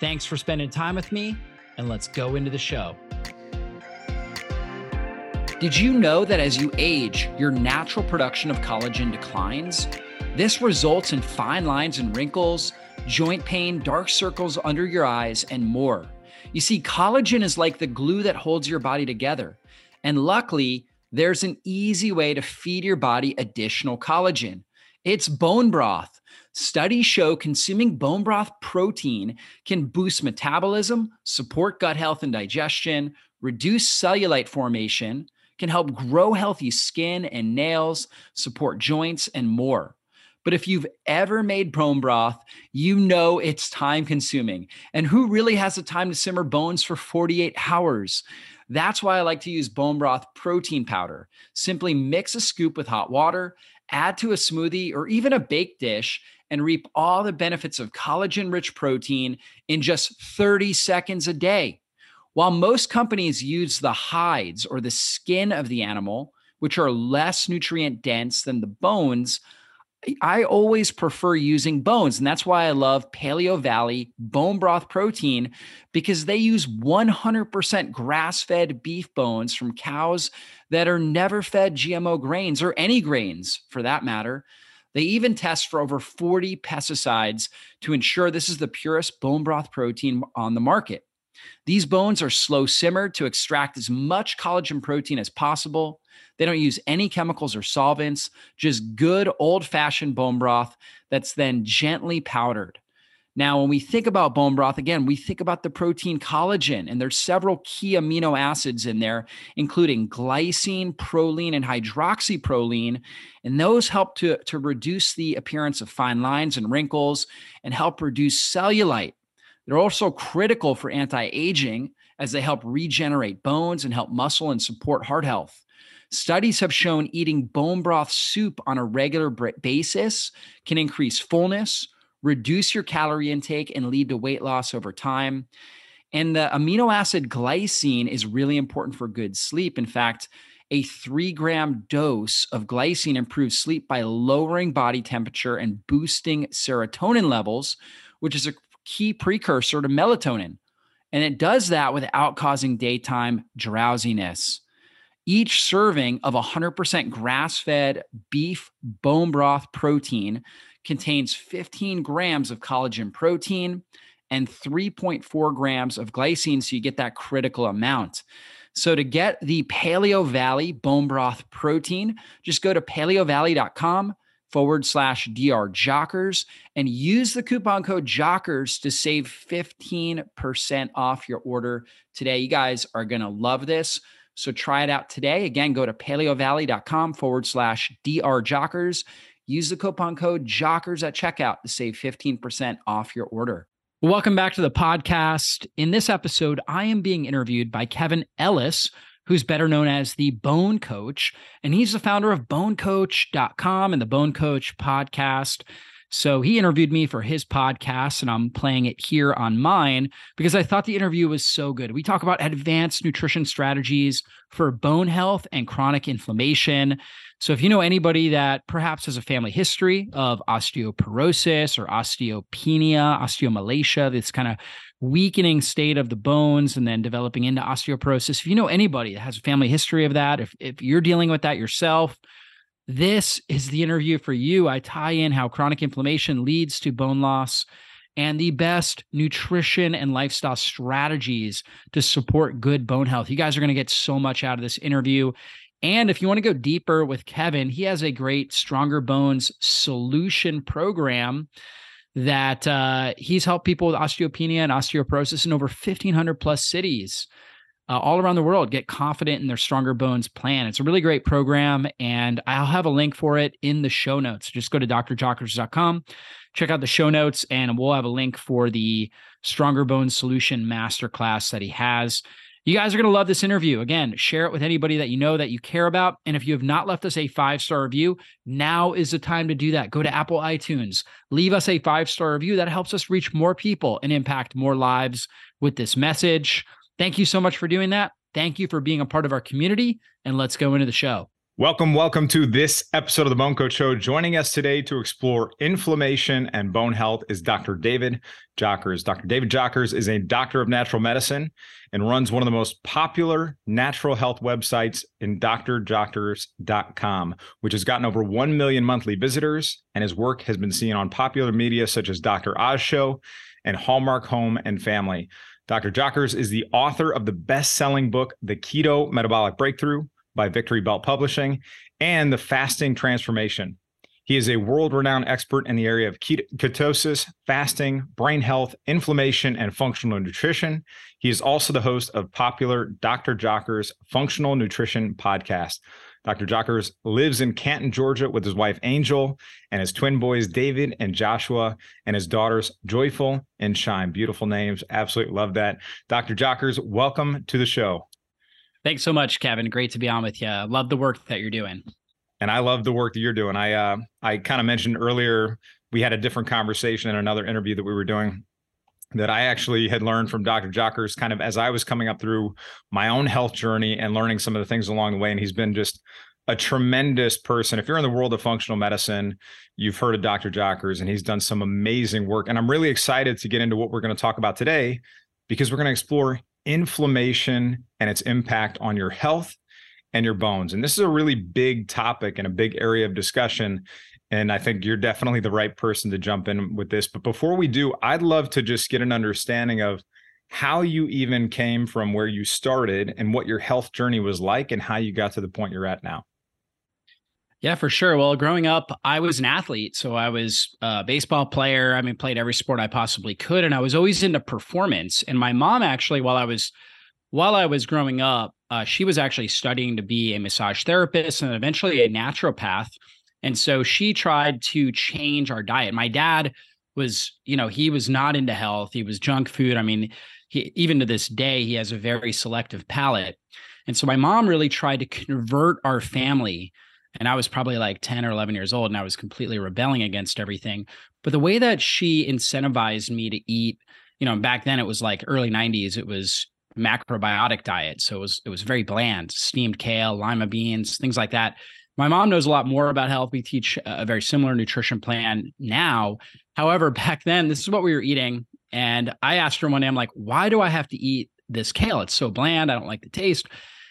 Thanks for spending time with me, and let's go into the show. Did you know that as you age, your natural production of collagen declines? This results in fine lines and wrinkles, joint pain, dark circles under your eyes, and more. You see, collagen is like the glue that holds your body together. And luckily, there's an easy way to feed your body additional collagen. It's bone broth. Studies show consuming bone broth protein can boost metabolism, support gut health and digestion, reduce cellulite formation, can help grow healthy skin and nails, support joints, and more. But if you've ever made bone broth, you know it's time consuming. And who really has the time to simmer bones for 48 hours? That's why I like to use bone broth protein powder. Simply mix a scoop with hot water, add to a smoothie or even a baked dish, and reap all the benefits of collagen rich protein in just 30 seconds a day. While most companies use the hides or the skin of the animal, which are less nutrient dense than the bones, I always prefer using bones. And that's why I love Paleo Valley bone broth protein because they use 100% grass fed beef bones from cows that are never fed GMO grains or any grains for that matter. They even test for over 40 pesticides to ensure this is the purest bone broth protein on the market. These bones are slow simmered to extract as much collagen protein as possible. They don't use any chemicals or solvents, just good old fashioned bone broth that's then gently powdered. Now, when we think about bone broth, again, we think about the protein collagen, and there's several key amino acids in there, including glycine, proline, and hydroxyproline. And those help to, to reduce the appearance of fine lines and wrinkles and help reduce cellulite. They're also critical for anti aging as they help regenerate bones and help muscle and support heart health. Studies have shown eating bone broth soup on a regular basis can increase fullness, reduce your calorie intake and lead to weight loss over time. And the amino acid glycine is really important for good sleep. In fact, a three gram dose of glycine improves sleep by lowering body temperature and boosting serotonin levels, which is a key precursor to melatonin. And it does that without causing daytime drowsiness. Each serving of 100% grass fed beef bone broth protein contains 15 grams of collagen protein and 3.4 grams of glycine. So you get that critical amount. So to get the Paleo Valley bone broth protein, just go to paleovalley.com forward slash DR Jockers and use the coupon code Jockers to save 15% off your order today. You guys are going to love this. So try it out today. Again, go to paleovalley.com forward slash DR Jockers. Use the coupon code JOCKERS at checkout to save 15% off your order. Welcome back to the podcast. In this episode, I am being interviewed by Kevin Ellis, who's better known as the Bone Coach, and he's the founder of bonecoach.com and the Bone Coach podcast. So he interviewed me for his podcast, and I'm playing it here on mine because I thought the interview was so good. We talk about advanced nutrition strategies for bone health and chronic inflammation. So, if you know anybody that perhaps has a family history of osteoporosis or osteopenia, osteomalacia, this kind of weakening state of the bones and then developing into osteoporosis, if you know anybody that has a family history of that, if, if you're dealing with that yourself, this is the interview for you. I tie in how chronic inflammation leads to bone loss and the best nutrition and lifestyle strategies to support good bone health. You guys are going to get so much out of this interview. And if you want to go deeper with Kevin, he has a great Stronger Bones solution program that uh, he's helped people with osteopenia and osteoporosis in over 1,500 plus cities. uh, all around the world get confident in their Stronger Bones plan. It's a really great program, and I'll have a link for it in the show notes. Just go to drjockers.com, check out the show notes, and we'll have a link for the Stronger Bones Solution Masterclass that he has. You guys are going to love this interview. Again, share it with anybody that you know that you care about. And if you have not left us a five star review, now is the time to do that. Go to Apple iTunes, leave us a five star review. That helps us reach more people and impact more lives with this message. Thank you so much for doing that. Thank you for being a part of our community. And let's go into the show. Welcome, welcome to this episode of the Bone Coach Show. Joining us today to explore inflammation and bone health is Dr. David Jockers. Dr. David Jockers is a doctor of natural medicine and runs one of the most popular natural health websites in drjockers.com, which has gotten over 1 million monthly visitors. And his work has been seen on popular media such as Dr. Oz Show and Hallmark Home and Family. Dr. Jockers is the author of the best selling book, The Keto Metabolic Breakthrough by Victory Belt Publishing, and The Fasting Transformation. He is a world renowned expert in the area of ketosis, fasting, brain health, inflammation, and functional nutrition. He is also the host of popular Dr. Jockers Functional Nutrition podcast. Dr. Jockers lives in Canton, Georgia with his wife Angel and his twin boys David and Joshua and his daughters Joyful and Shine. Beautiful names. Absolutely love that. Dr. Jockers, welcome to the show. Thanks so much, Kevin. Great to be on with you. Love the work that you're doing. And I love the work that you're doing. I uh, I kind of mentioned earlier we had a different conversation in another interview that we were doing that I actually had learned from Dr. Jockers kind of as I was coming up through my own health journey and learning some of the things along the way. And he's been just a tremendous person. If you're in the world of functional medicine, you've heard of Dr. Jockers, and he's done some amazing work. And I'm really excited to get into what we're going to talk about today because we're going to explore inflammation and its impact on your health and your bones. And this is a really big topic and a big area of discussion. And I think you're definitely the right person to jump in with this. But before we do, I'd love to just get an understanding of how you even came from where you started and what your health journey was like and how you got to the point you're at now. Yeah, for sure. Well, growing up, I was an athlete. So I was a baseball player. I mean, played every sport I possibly could. And I was always into performance. And my mom actually, while I was while I was growing up, uh, she was actually studying to be a massage therapist and eventually a naturopath. And so she tried to change our diet. My dad was, you know, he was not into health. He was junk food. I mean, he, even to this day, he has a very selective palate. And so my mom really tried to convert our family. And I was probably like 10 or 11 years old and I was completely rebelling against everything. But the way that she incentivized me to eat, you know, back then it was like early 90s, it was macrobiotic diet. So it was it was very bland, steamed kale, lima beans, things like that. My mom knows a lot more about health. We teach a very similar nutrition plan now. However, back then, this is what we were eating. And I asked her one day, I'm like, why do I have to eat this kale? It's so bland. I don't like the taste.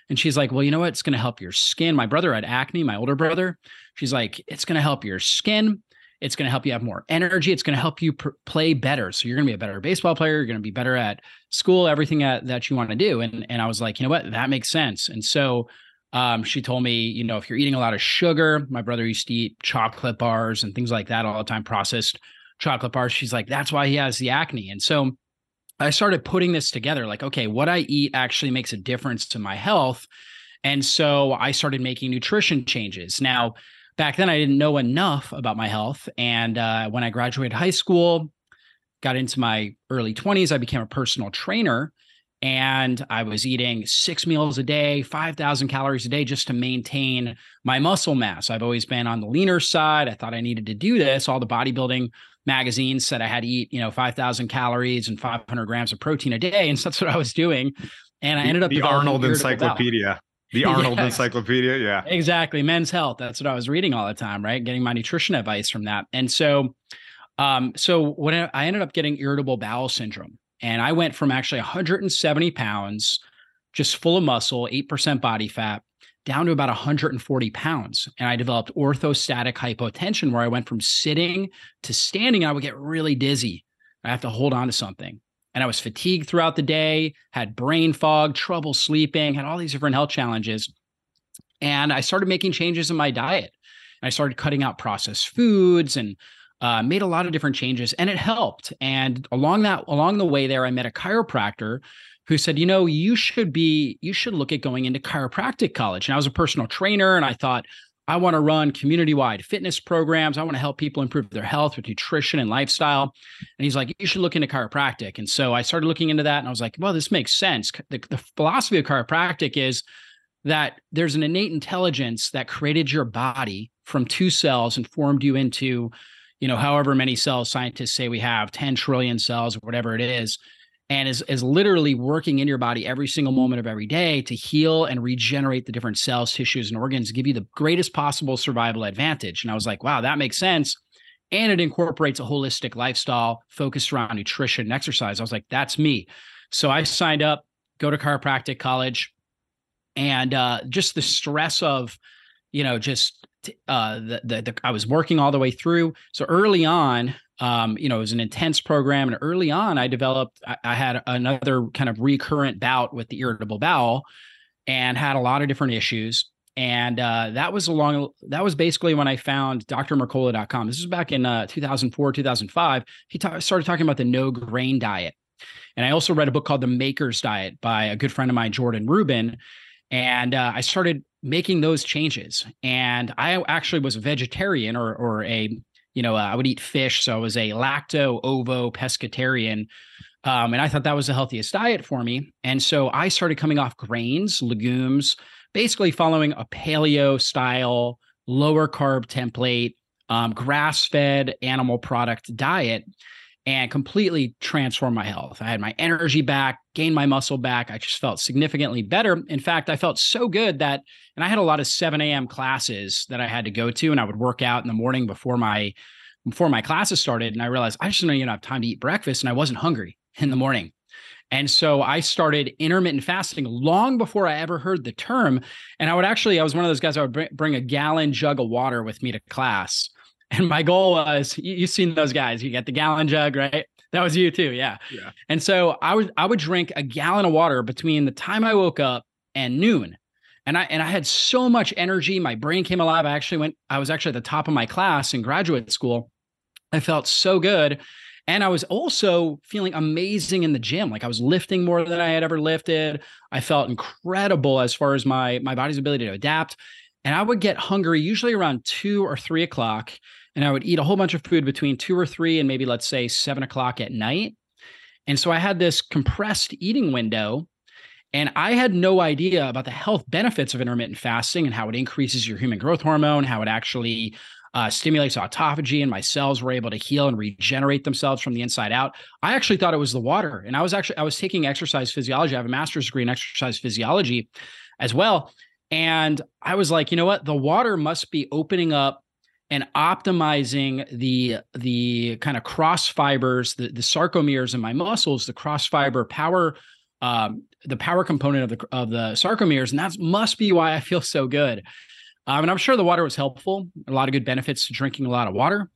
And she's like, well, you know what? It's going to help your skin. My brother had acne, my older brother. She's like, it's going to help your skin. It's going to help you have more energy. It's going to help you pr- play better. So you're going to be a better baseball player. You're going to be better at school, everything at, that you want to do. And and I was like, you know what, that makes sense. And so um, she told me, you know, if you're eating a lot of sugar, my brother used to eat chocolate bars and things like that all the time, processed chocolate bars. She's like, that's why he has the acne. And so I started putting this together, like, okay, what I eat actually makes a difference to my health. And so I started making nutrition changes. Now, back then I didn't know enough about my health. And uh, when I graduated high school, got into my early 20s, I became a personal trainer and I was eating six meals a day, 5,000 calories a day just to maintain my muscle mass. I've always been on the leaner side. I thought I needed to do this. All the bodybuilding magazines said I had to eat, you know, 5,000 calories and 500 grams of protein a day. And so that's what I was doing. And I ended up the Arnold Encyclopedia. The Arnold yeah. Encyclopedia. Yeah. Exactly. Men's health. That's what I was reading all the time, right? Getting my nutrition advice from that. And so, um, so when I ended up getting irritable bowel syndrome, and I went from actually 170 pounds, just full of muscle, 8% body fat, down to about 140 pounds. And I developed orthostatic hypotension where I went from sitting to standing. I would get really dizzy. I have to hold on to something and I was fatigued throughout the day, had brain fog, trouble sleeping, had all these different health challenges. And I started making changes in my diet. I started cutting out processed foods and uh, made a lot of different changes and it helped. And along that, along the way there, I met a chiropractor who said, you know, you should be, you should look at going into chiropractic college. And I was a personal trainer and I thought, I want to run community wide fitness programs. I want to help people improve their health with nutrition and lifestyle. And he's like, you should look into chiropractic. And so I started looking into that and I was like, well, this makes sense. The, the philosophy of chiropractic is that there's an innate intelligence that created your body from two cells and formed you into, you know, however many cells scientists say we have, 10 trillion cells or whatever it is and is is literally working in your body every single moment of every day to heal and regenerate the different cells, tissues, and organs, give you the greatest possible survival advantage. And I was like, wow, that makes sense. And it incorporates a holistic lifestyle focused around nutrition and exercise. I was like, that's me. So I signed up, go to chiropractic college, and uh, just the stress of, you know, just uh, the, the, the I was working all the way through. So early on, um, you know, it was an intense program. And early on, I developed, I, I, had another kind of recurrent bout with the irritable bowel and had a lot of different issues. And uh, that was along, that was basically when I found drmercola.com. This was back in uh, 2004, 2005. He ta- started talking about the no grain diet. And I also read a book called The Maker's Diet by a good friend of mine, Jordan Rubin. And uh, I started making those changes. And I actually was a vegetarian or, or a you know, uh, I would eat fish. So I was a lacto ovo pescatarian. Um, and I thought that was the healthiest diet for me. And so I started coming off grains, legumes, basically following a paleo style, lower carb template, um, grass fed animal product diet and completely transformed my health. I had my energy back, gained my muscle back. I just felt significantly better. In fact, I felt so good that, and I had a lot of 7 a.m. classes that I had to go to, and I would work out in the morning before my before my classes started. And I realized I just don't even have time to eat breakfast, and I wasn't hungry in the morning. And so I started intermittent fasting long before I ever heard the term. And I would actually, I was one of those guys, I would bring a gallon jug of water with me to class and my goal was you, have seen those guys. You get the gallon jug, right? That was you too. Yeah. Yeah. And so I would I would drink a gallon of water between the time I woke up and noon. And I and I had so much energy. My brain came alive. I actually went, I was actually at the top of my class in graduate school. I felt so good. And I was also feeling amazing in the gym. Like I was lifting more than I had ever lifted. I felt incredible as far as my my body's ability to adapt. And I would get hungry usually around two or three o'clock and I would eat a whole bunch of food between two or three and maybe let's say seven o'clock at night. And so I had this compressed eating window. And I had no idea about the health benefits of intermittent fasting and how it increases your human growth hormone, how it actually uh, stimulates autophagy, and my cells were able to heal and regenerate themselves from the inside out. I actually thought it was the water, and I was actually I was taking exercise physiology. I have a master's degree in exercise physiology as well, and I was like, you know what, the water must be opening up and optimizing the the kind of cross fibers, the, the sarcomeres in my muscles, the cross fiber power, um, the power component of the of the sarcomeres, and that must be why I feel so good. Um, and I'm sure the water was helpful. A lot of good benefits to drinking a lot of water.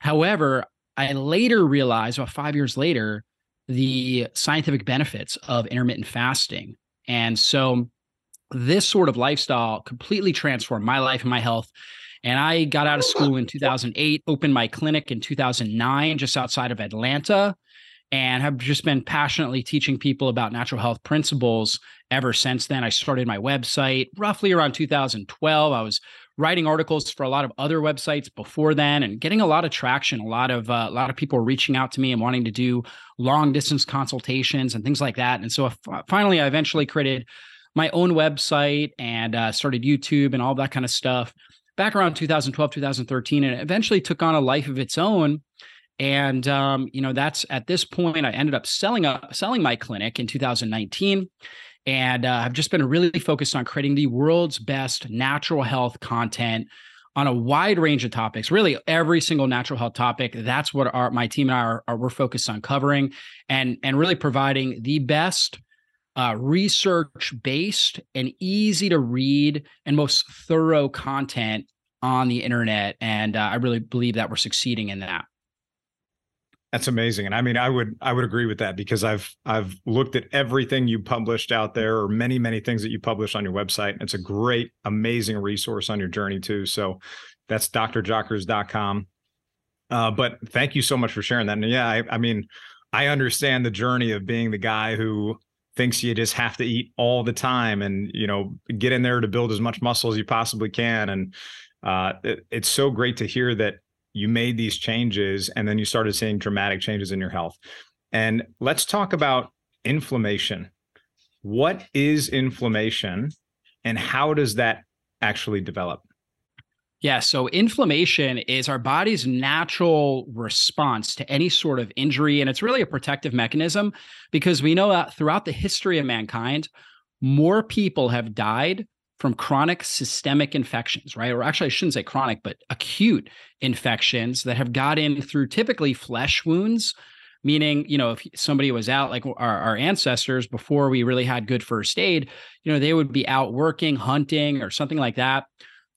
However, I later realized, about five years later, the scientific benefits of intermittent fasting, and so this sort of lifestyle completely transformed my life and my health and I got out of school in 2008, opened my clinic in 2009, just outside of Atlanta, and have just been passionately teaching people about natural health principles ever since then. I started my website roughly around 2012. I was writing articles for a lot of other websites before then and getting a lot of traction a lot of uh, a lot of people reaching out to me and wanting to do long distance consultations and things like that and so finally i eventually created my own website and uh, started youtube and all that kind of stuff back around 2012, 2013, and it eventually took on a life of its own. And um, you know, that's at this point, I ended up selling up selling my clinic in 2019. And uh, I've just been really focused on creating the world's best natural health content on a wide range of topics, really every single natural health topic. That's what our my team and I are, are we're focused on covering and and really providing the best uh, research based and easy to read and most thorough content on the internet. And uh, I really believe that we're succeeding in that. That's amazing. And I mean, I would I would agree with that because I've I've looked at everything you published out there or many, many things that you publish on your website. It's a great, amazing resource on your journey too. So that's drjockers.com. Uh, but thank you so much for sharing that. And yeah, I, I mean, I understand the journey of being the guy who thinks you just have to eat all the time and you know get in there to build as much muscle as you possibly can. And uh, it, it's so great to hear that you made these changes and then you started seeing dramatic changes in your health. And let's talk about inflammation. What is inflammation and how does that actually develop yeah. So inflammation is our body's natural response to any sort of injury. And it's really a protective mechanism because we know that throughout the history of mankind, more people have died from chronic systemic infections, right? Or actually, I shouldn't say chronic, but acute infections that have got in through typically flesh wounds. Meaning, you know, if somebody was out, like our, our ancestors before we really had good first aid, you know, they would be out working, hunting, or something like that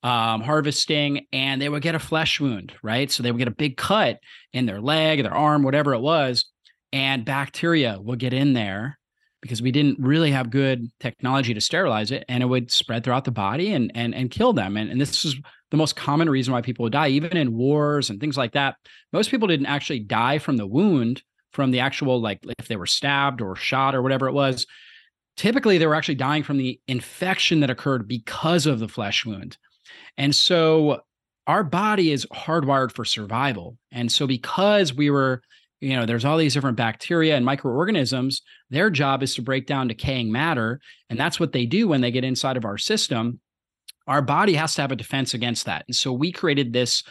um, harvesting and they would get a flesh wound, right? So they would get a big cut in their leg, their arm, whatever it was, and bacteria would get in there because we didn't really have good technology to sterilize it and it would spread throughout the body and and and kill them. And, and this is the most common reason why people would die, even in wars and things like that. Most people didn't actually die from the wound, from the actual, like if they were stabbed or shot or whatever it was. Typically, they were actually dying from the infection that occurred because of the flesh wound. And so our body is hardwired for survival. And so because we were, you know, there's all these different bacteria and microorganisms, their job is to break down decaying matter. And that's what they do when they get inside of our system. Our body has to have a defense against that. And so we created this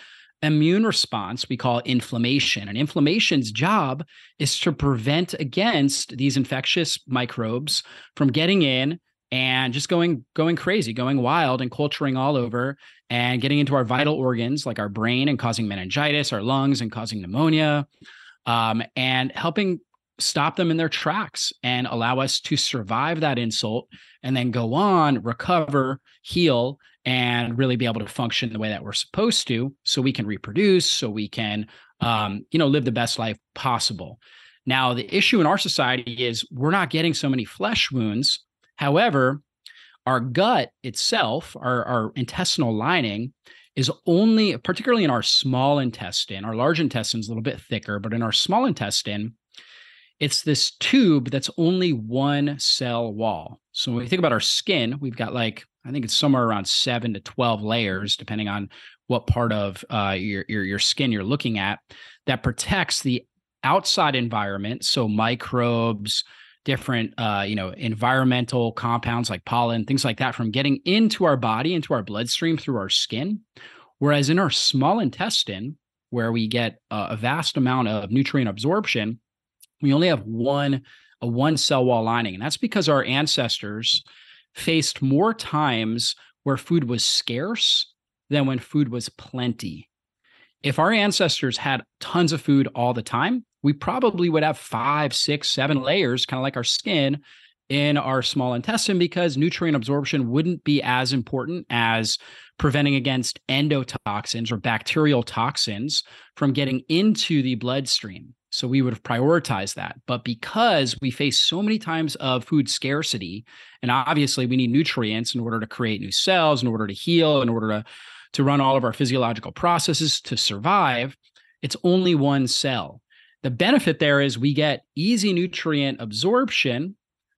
immune response we call inflammation. And inflammation's job is to prevent against these infectious microbes from getting in and just going going crazy, going wild and culturing all over and getting into our vital organs like our brain and causing meningitis, our lungs and causing pneumonia, um, and helping stop them in their tracks and allow us to survive that insult and then go on, recover, heal, and really be able to function the way that we're supposed to, so we can reproduce, so we can, um, you know, live the best life possible. Now, the issue in our society is we're not getting so many flesh wounds However, our gut itself, our, our intestinal lining, is only, particularly in our small intestine, our large intestine is a little bit thicker, but in our small intestine, it's this tube that's only one cell wall. So when we think about our skin, we've got like, I think it's somewhere around seven to 12 layers, depending on what part of uh, your, your, your skin you're looking at, that protects the outside environment. So microbes, different uh, you know environmental compounds like pollen things like that from getting into our body into our bloodstream through our skin. Whereas in our small intestine where we get a vast amount of nutrient absorption we only have one a one cell wall lining and that's because our ancestors faced more times where food was scarce than when food was plenty. If our ancestors had tons of food all the time we probably would have five, six, seven layers, kind of like our skin in our small intestine because nutrient absorption wouldn't be as important as preventing against endotoxins or bacterial toxins from getting into the bloodstream. So we would have prioritized that. But because we face so many times of food scarcity, and obviously we need nutrients in order to create new cells, in order to heal, in order to, to run all of our physiological processes to survive, it's only one cell. The benefit there is we get easy nutrient absorption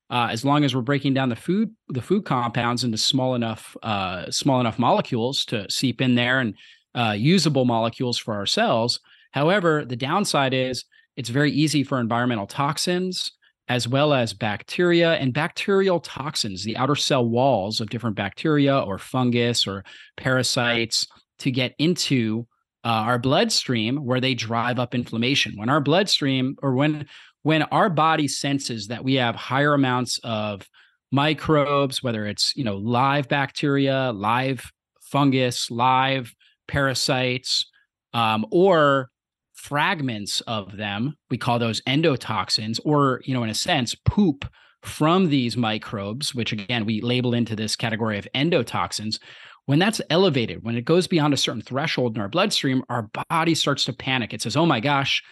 uh, as long as we're breaking down the food the food compounds into small enough uh, small enough molecules to seep in there and uh, usable molecules for our cells. However, the downside is it's very easy for environmental toxins as well as bacteria and bacterial toxins, the outer cell walls of different bacteria or fungus or parasites to get into uh, our bloodstream where they drive up inflammation. When our bloodstream or when when our body senses that we have higher amounts of microbes, whether it's you know live bacteria, live fungus, live parasites, um, or fragments of them, we call those endotoxins, or you know in a sense poop from these microbes, which again we label into this category of endotoxins when that's elevated, when it goes beyond a certain threshold in our bloodstream, our body starts to panic. It says, oh my gosh,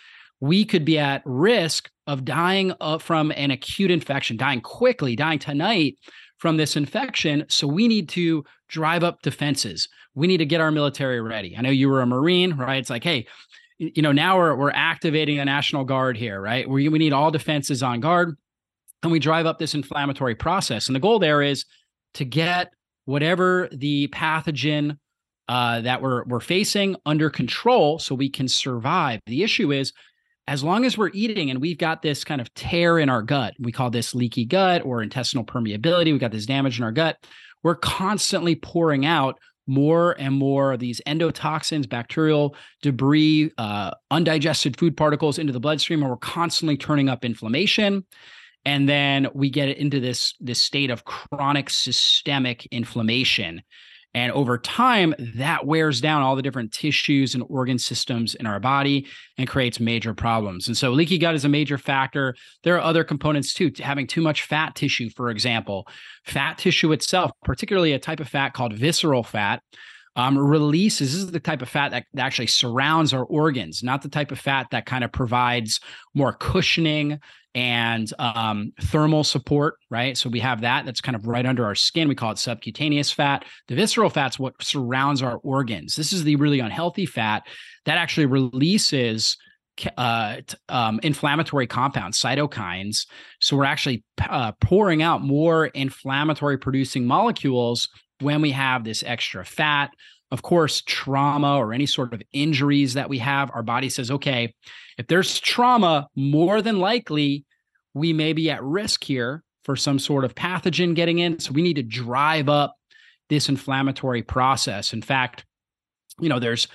we could be at risk of dying uh, from an acute infection, dying quickly, dying tonight from this infection. So we need to drive up defenses. We need to get our military ready. I know you were a Marine, right? It's like, hey, you know, now we're we're activating the national guard here, right? We we need all defenses on guard, and we drive up this inflammatory process. And the goal there is to get whatever the pathogen uh, that we're we're facing under control, so we can survive. The issue is as long as we're eating and we've got this kind of tear in our gut, we call this leaky gut or intestinal permeability, we've got this damage in our gut, we're constantly pouring out more and more of these endotoxins, bacterial debris, uh, undigested food particles into the bloodstream, and we're constantly turning up inflammation. And then we get into this, this state of chronic systemic inflammation. And over time, that wears down all the different tissues and organ systems in our body and creates major problems. And so, leaky gut is a major factor. There are other components too, having too much fat tissue, for example. Fat tissue itself, particularly a type of fat called visceral fat, um, releases this is the type of fat that, actually surrounds our organs, not the type of fat that kind of provides more cushioning and um, thermal support, right? So we have that that's kind of right under our skin. We call it subcutaneous fat. The visceral fat's what surrounds our organs. This is the really unhealthy fat that actually releases uh, um, inflammatory compounds, cytokines. So we're actually uh, pouring out more inflammatory producing molecules when we have this extra fat. Of course, trauma or any sort of injuries that we have, our body says, okay, if there's trauma, more than likely we may be at risk here for some sort of pathogen getting in. So we need to drive up this inflammatory process. In fact, you know, there's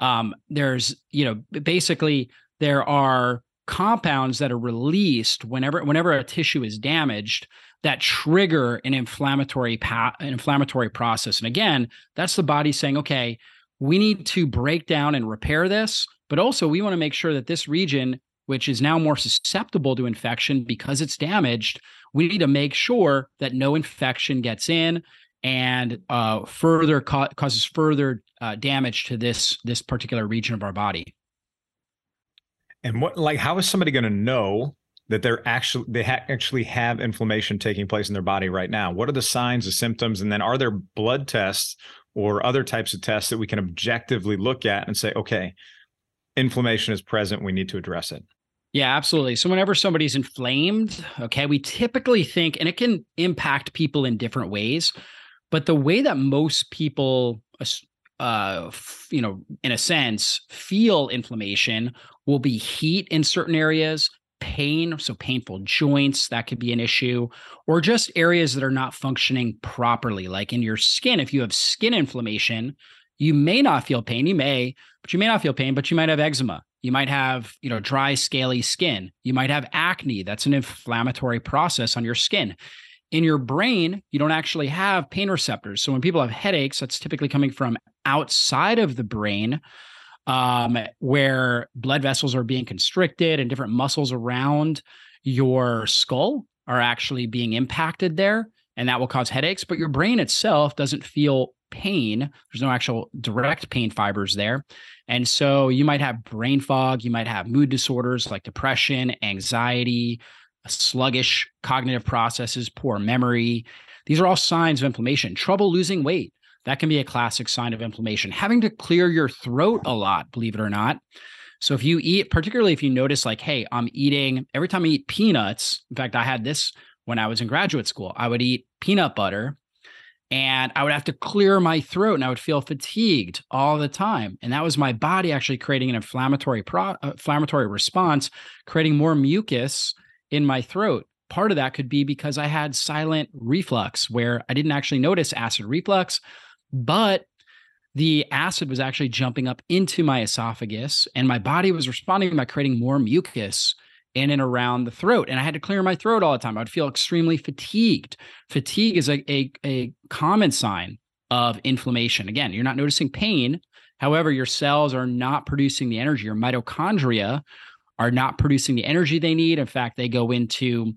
um, there's you know basically there are compounds that are released whenever whenever a tissue is damaged that trigger an inflammatory pa- an inflammatory process. And again, that's the body saying, okay, we need to break down and repair this but also, we want to make sure that this region, which is now more susceptible to infection because it's damaged, we need to make sure that no infection gets in and uh, further ca- causes further uh, damage to this this particular region of our body. And what, like, how is somebody going to know that they're actually they ha- actually have inflammation taking place in their body right now? What are the signs, the symptoms, and then are there blood tests or other types of tests that we can objectively look at and say, okay, inflammation is present, we need to address it. Yeah, absolutely. So whenever somebody's inflamed, okay, we typically think, and it can impact people in different ways, but the way that most people, uh, you know, in a sense, feel inflammation will be heat in certain areas, pain, so painful joints, that could be an issue, or just areas that are not functioning properly, like in your skin. If you have skin inflammation, you may not feel pain. You may, but you may not feel pain, but you might have eczema. You might have, you know, dry, scaly skin. You might have acne. That's an inflammatory process on your skin. In your brain, you don't actually have pain receptors. So when people have headaches, that's typically coming from outside of the brain, um, where blood vessels are being constricted and different muscles around your skull are actually being impacted there. And that will cause headaches. But your brain itself doesn't feel pain. There's no actual direct pain fibers there. And so you might have brain fog, you might have mood disorders like depression, anxiety, sluggish cognitive processes, poor memory. These are all signs of inflammation. Trouble losing weight. That can be a classic sign of inflammation. Having to clear your throat a lot, believe it or not. So if you eat, particularly if you notice, like, hey, I'm eating every time I eat peanuts. In fact, I had this when I was in graduate school. I would eat peanut butter and I would have to clear my throat and I would feel fatigued all the time. And that was my body actually creating an inflammatory pro- uh, inflammatory response, creating more mucus in my throat. Part of that could be because I had silent reflux where I didn't actually notice acid reflux, but the acid was actually jumping up into my esophagus and my body was responding by creating more mucus in and around the throat. And I had to clear my throat all the time. I'd feel extremely fatigued. Fatigue is a, a, a common sign of inflammation. Again, you're not noticing pain. However, your cells are not producing the energy. Your mitochondria are not producing the energy they need. In fact, they go into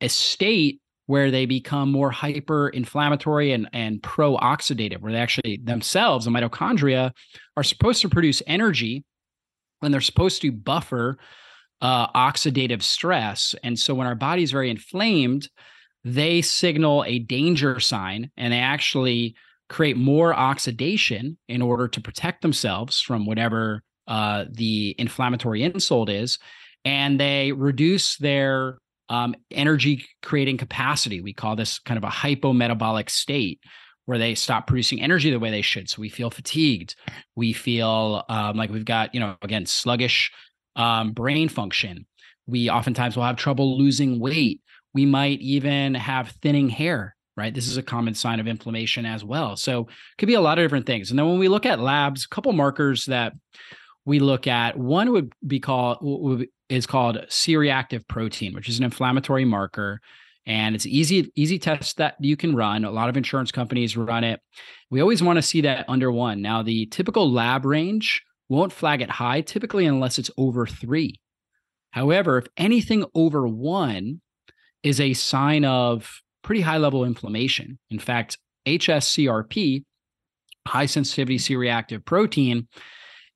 a state where they become more hyper inflammatory and, and pro oxidative, where they actually themselves, the mitochondria, are supposed to produce energy and they're supposed to buffer uh, oxidative stress. And so when our body's very inflamed, they signal a danger sign and they actually create more oxidation in order to protect themselves from whatever uh, the inflammatory insult is, and they reduce their um, energy creating capacity. We call this kind of a hypometabolic state where they stop producing energy the way they should. So we feel fatigued. We feel um, like we've got, you know, again, sluggish um, brain function. We oftentimes will have trouble losing weight. We might even have thinning hair, right? This is a common sign of inflammation as well. So it could be a lot of different things. And then when we look at labs, a couple markers that we look at, one would be called is called C-reactive protein, which is an inflammatory marker and it's easy easy test that you can run. A lot of insurance companies run it. We always want to see that under one. Now the typical lab range won't flag it high typically unless it's over three. However if anything over one is a sign of pretty high level inflammation. In fact hscrp high sensitivity c-reactive protein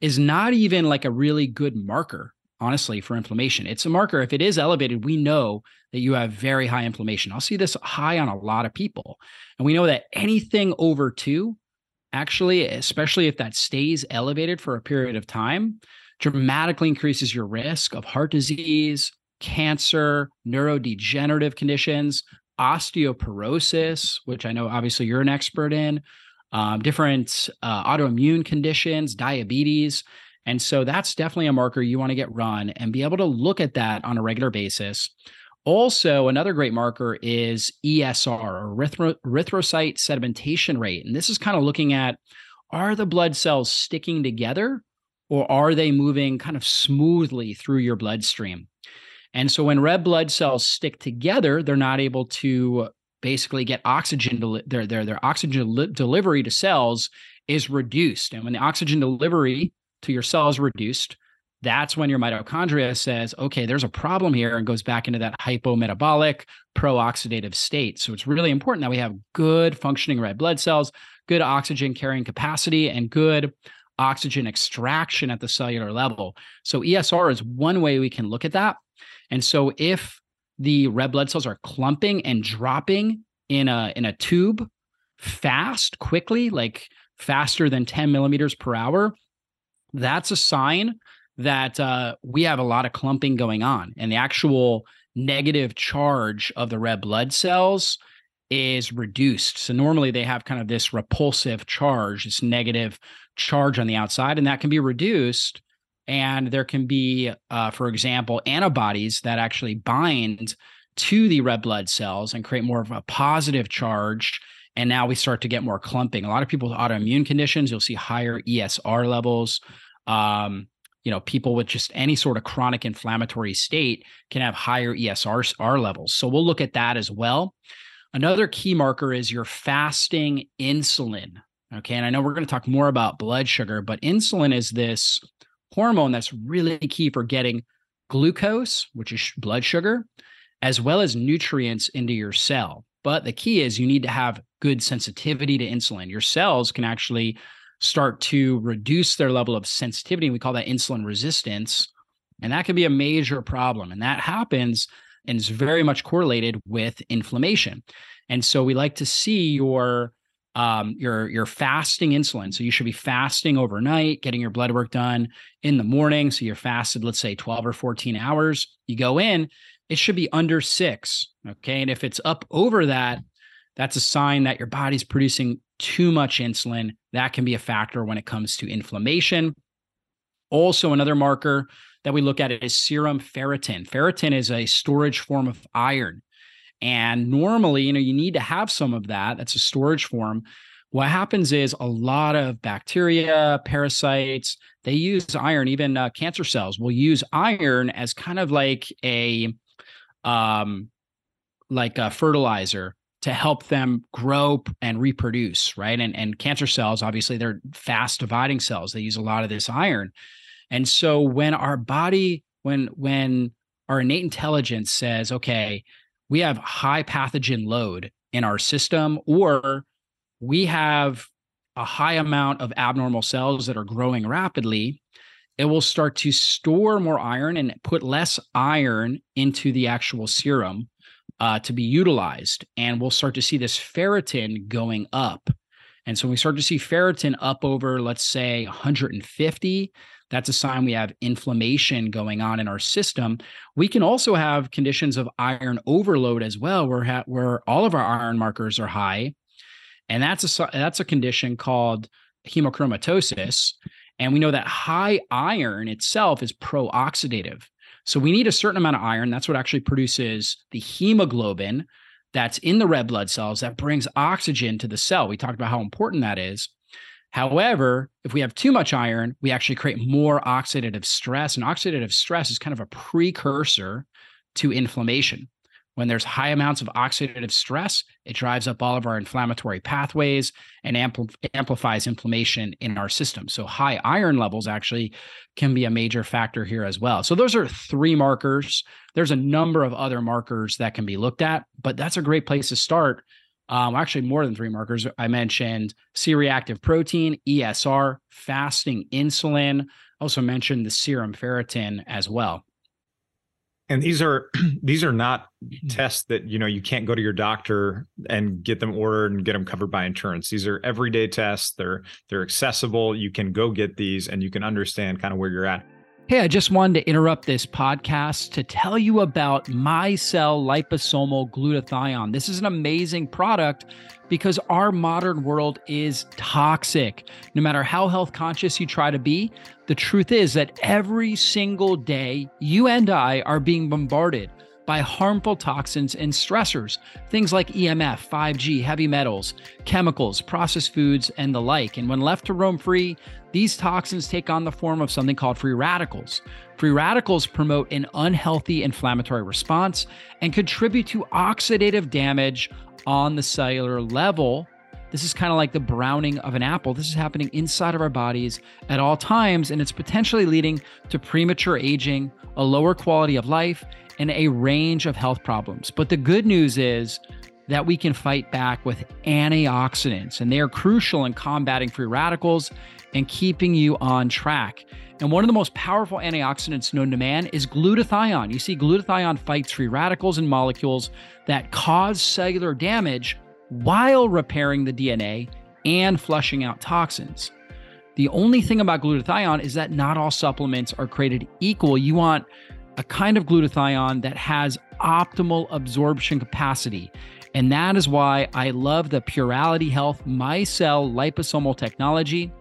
is not even like a really good marker honestly, for inflammation. It's a marker. If it is elevated, we know that you have very high inflammation. I'll see this high on a lot of people. And we know that anything over two, actually, especially if that stays elevated for a period of time, dramatically increases your risk of heart disease, cancer, neurodegenerative conditions, osteoporosis, which I know obviously you're an expert in, um, different uh, autoimmune conditions, diabetes. And so that's definitely a marker you want to get run and be able to look at that on a regular basis. Also, another great marker is ESR, or erythro- erythrocyte sedimentation rate. And this is kind of looking at are the blood cells sticking together or are they moving kind of smoothly through your bloodstream? And so when red blood cells stick together, they're not able to basically get oxygen to their their their oxygen li- delivery to cells is reduced. And when the oxygen delivery to your cells reduced, that's when your mitochondria says, okay, there's a problem here and goes back into that hypometabolic pro-oxidative state. So it's really important that we have good functioning red blood cells, good oxygen carrying capacity, and good oxygen extraction at the cellular level. So ESR is one way we can look at that. And so if the red blood cells are clumping and dropping in a in a tube fast, quickly, like faster than 10 millimeters per hour, that's a sign that uh, we have a lot of clumping going on. And the actual negative charge of the red blood cells is reduced. So normally they have kind of this repulsive charge, this negative charge on the outside, and that can be reduced. And there can be, uh, for example, antibodies that actually bind to the red blood cells and create more of a positive charge. And now we start to get more clumping. A lot of people with autoimmune conditions, you'll see higher ESR levels. Um, you know, people with just any sort of chronic inflammatory state can have higher ESR levels. So we'll look at that as well. Another key marker is your fasting insulin. Okay. And I know we're going to talk more about blood sugar, but insulin is this hormone that's really key for getting glucose, which is blood sugar, as well as nutrients into your cell. But the key is you need to have good sensitivity to insulin. Your cells can actually start to reduce their level of sensitivity. We call that insulin resistance. And that can be a major problem. And that happens and is very much correlated with inflammation. And so we like to see your um, your your fasting insulin. So you should be fasting overnight, getting your blood work done in the morning. So you're fasted, let's say 12 or 14 hours. You go in, it should be under six. Okay. And if it's up over that, that's a sign that your body's producing too much insulin. That can be a factor when it comes to inflammation. Also, another marker that we look at is serum ferritin. Ferritin is a storage form of iron. And normally, you know, you need to have some of that. That's a storage form. What happens is a lot of bacteria, parasites, they use iron, even uh, cancer cells will use iron as kind of like a um like a fertilizer to help them grow and reproduce, right? And and cancer cells, obviously, they're fast dividing cells. They use a lot of this iron. And so when our body, when when our innate intelligence says, okay, we have high pathogen load in our system, or we have a high amount of abnormal cells that are growing rapidly, it will start to store more iron and put less iron into the actual serum uh, to be utilized. And we'll start to see this ferritin going up. And so we start to see ferritin up over, let's say, 150. That's a sign we have inflammation going on in our system. We can also have conditions of iron overload as well, where ha- where all of our iron markers are high, and that's a that's a condition called hemochromatosis. And we know that high iron itself is pro-oxidative. So we need a certain amount of iron. That's what actually produces the hemoglobin that's in the red blood cells that brings oxygen to the cell. We talked about how important that is. However, if we have too much iron, we actually create more oxidative stress. And oxidative stress is kind of a precursor to inflammation. When there's high amounts of oxidative stress, it drives up all of our inflammatory pathways and ampl- amplifies inflammation in our system. So, high iron levels actually can be a major factor here as well. So, those are three markers. There's a number of other markers that can be looked at, but that's a great place to start um, actually more than three markers. I mentioned C-reactive protein, ESR, fasting insulin. Also mentioned the serum ferritin as well. And these are these are not tests that you know you can't go to your doctor and get them ordered and get them covered by insurance. These are everyday tests. They're they're accessible. You can go get these and you can understand kind of where you're at. Hey, I just wanted to interrupt this podcast to tell you about MyCell liposomal glutathione. This is an amazing product because our modern world is toxic. No matter how health conscious you try to be, the truth is that every single day, you and I are being bombarded by harmful toxins and stressors, things like EMF, 5G, heavy metals, chemicals, processed foods, and the like. And when left to roam free, these toxins take on the form of something called free radicals. Free radicals promote an unhealthy inflammatory response and contribute to oxidative damage on the cellular level. This is kind of like the browning of an apple. This is happening inside of our bodies at all times, and it's potentially leading to premature aging, a lower quality of life, and a range of health problems. But the good news is that we can fight back with antioxidants, and they are crucial in combating free radicals and keeping you on track. And one of the most powerful antioxidants known to man is glutathione. You see, glutathione fights free radicals and molecules that cause cellular damage while repairing the DNA and flushing out toxins. The only thing about glutathione is that not all supplements are created equal. You want a kind of glutathione that has optimal absorption capacity. And that is why I love the Purality Health MyCell liposomal technology,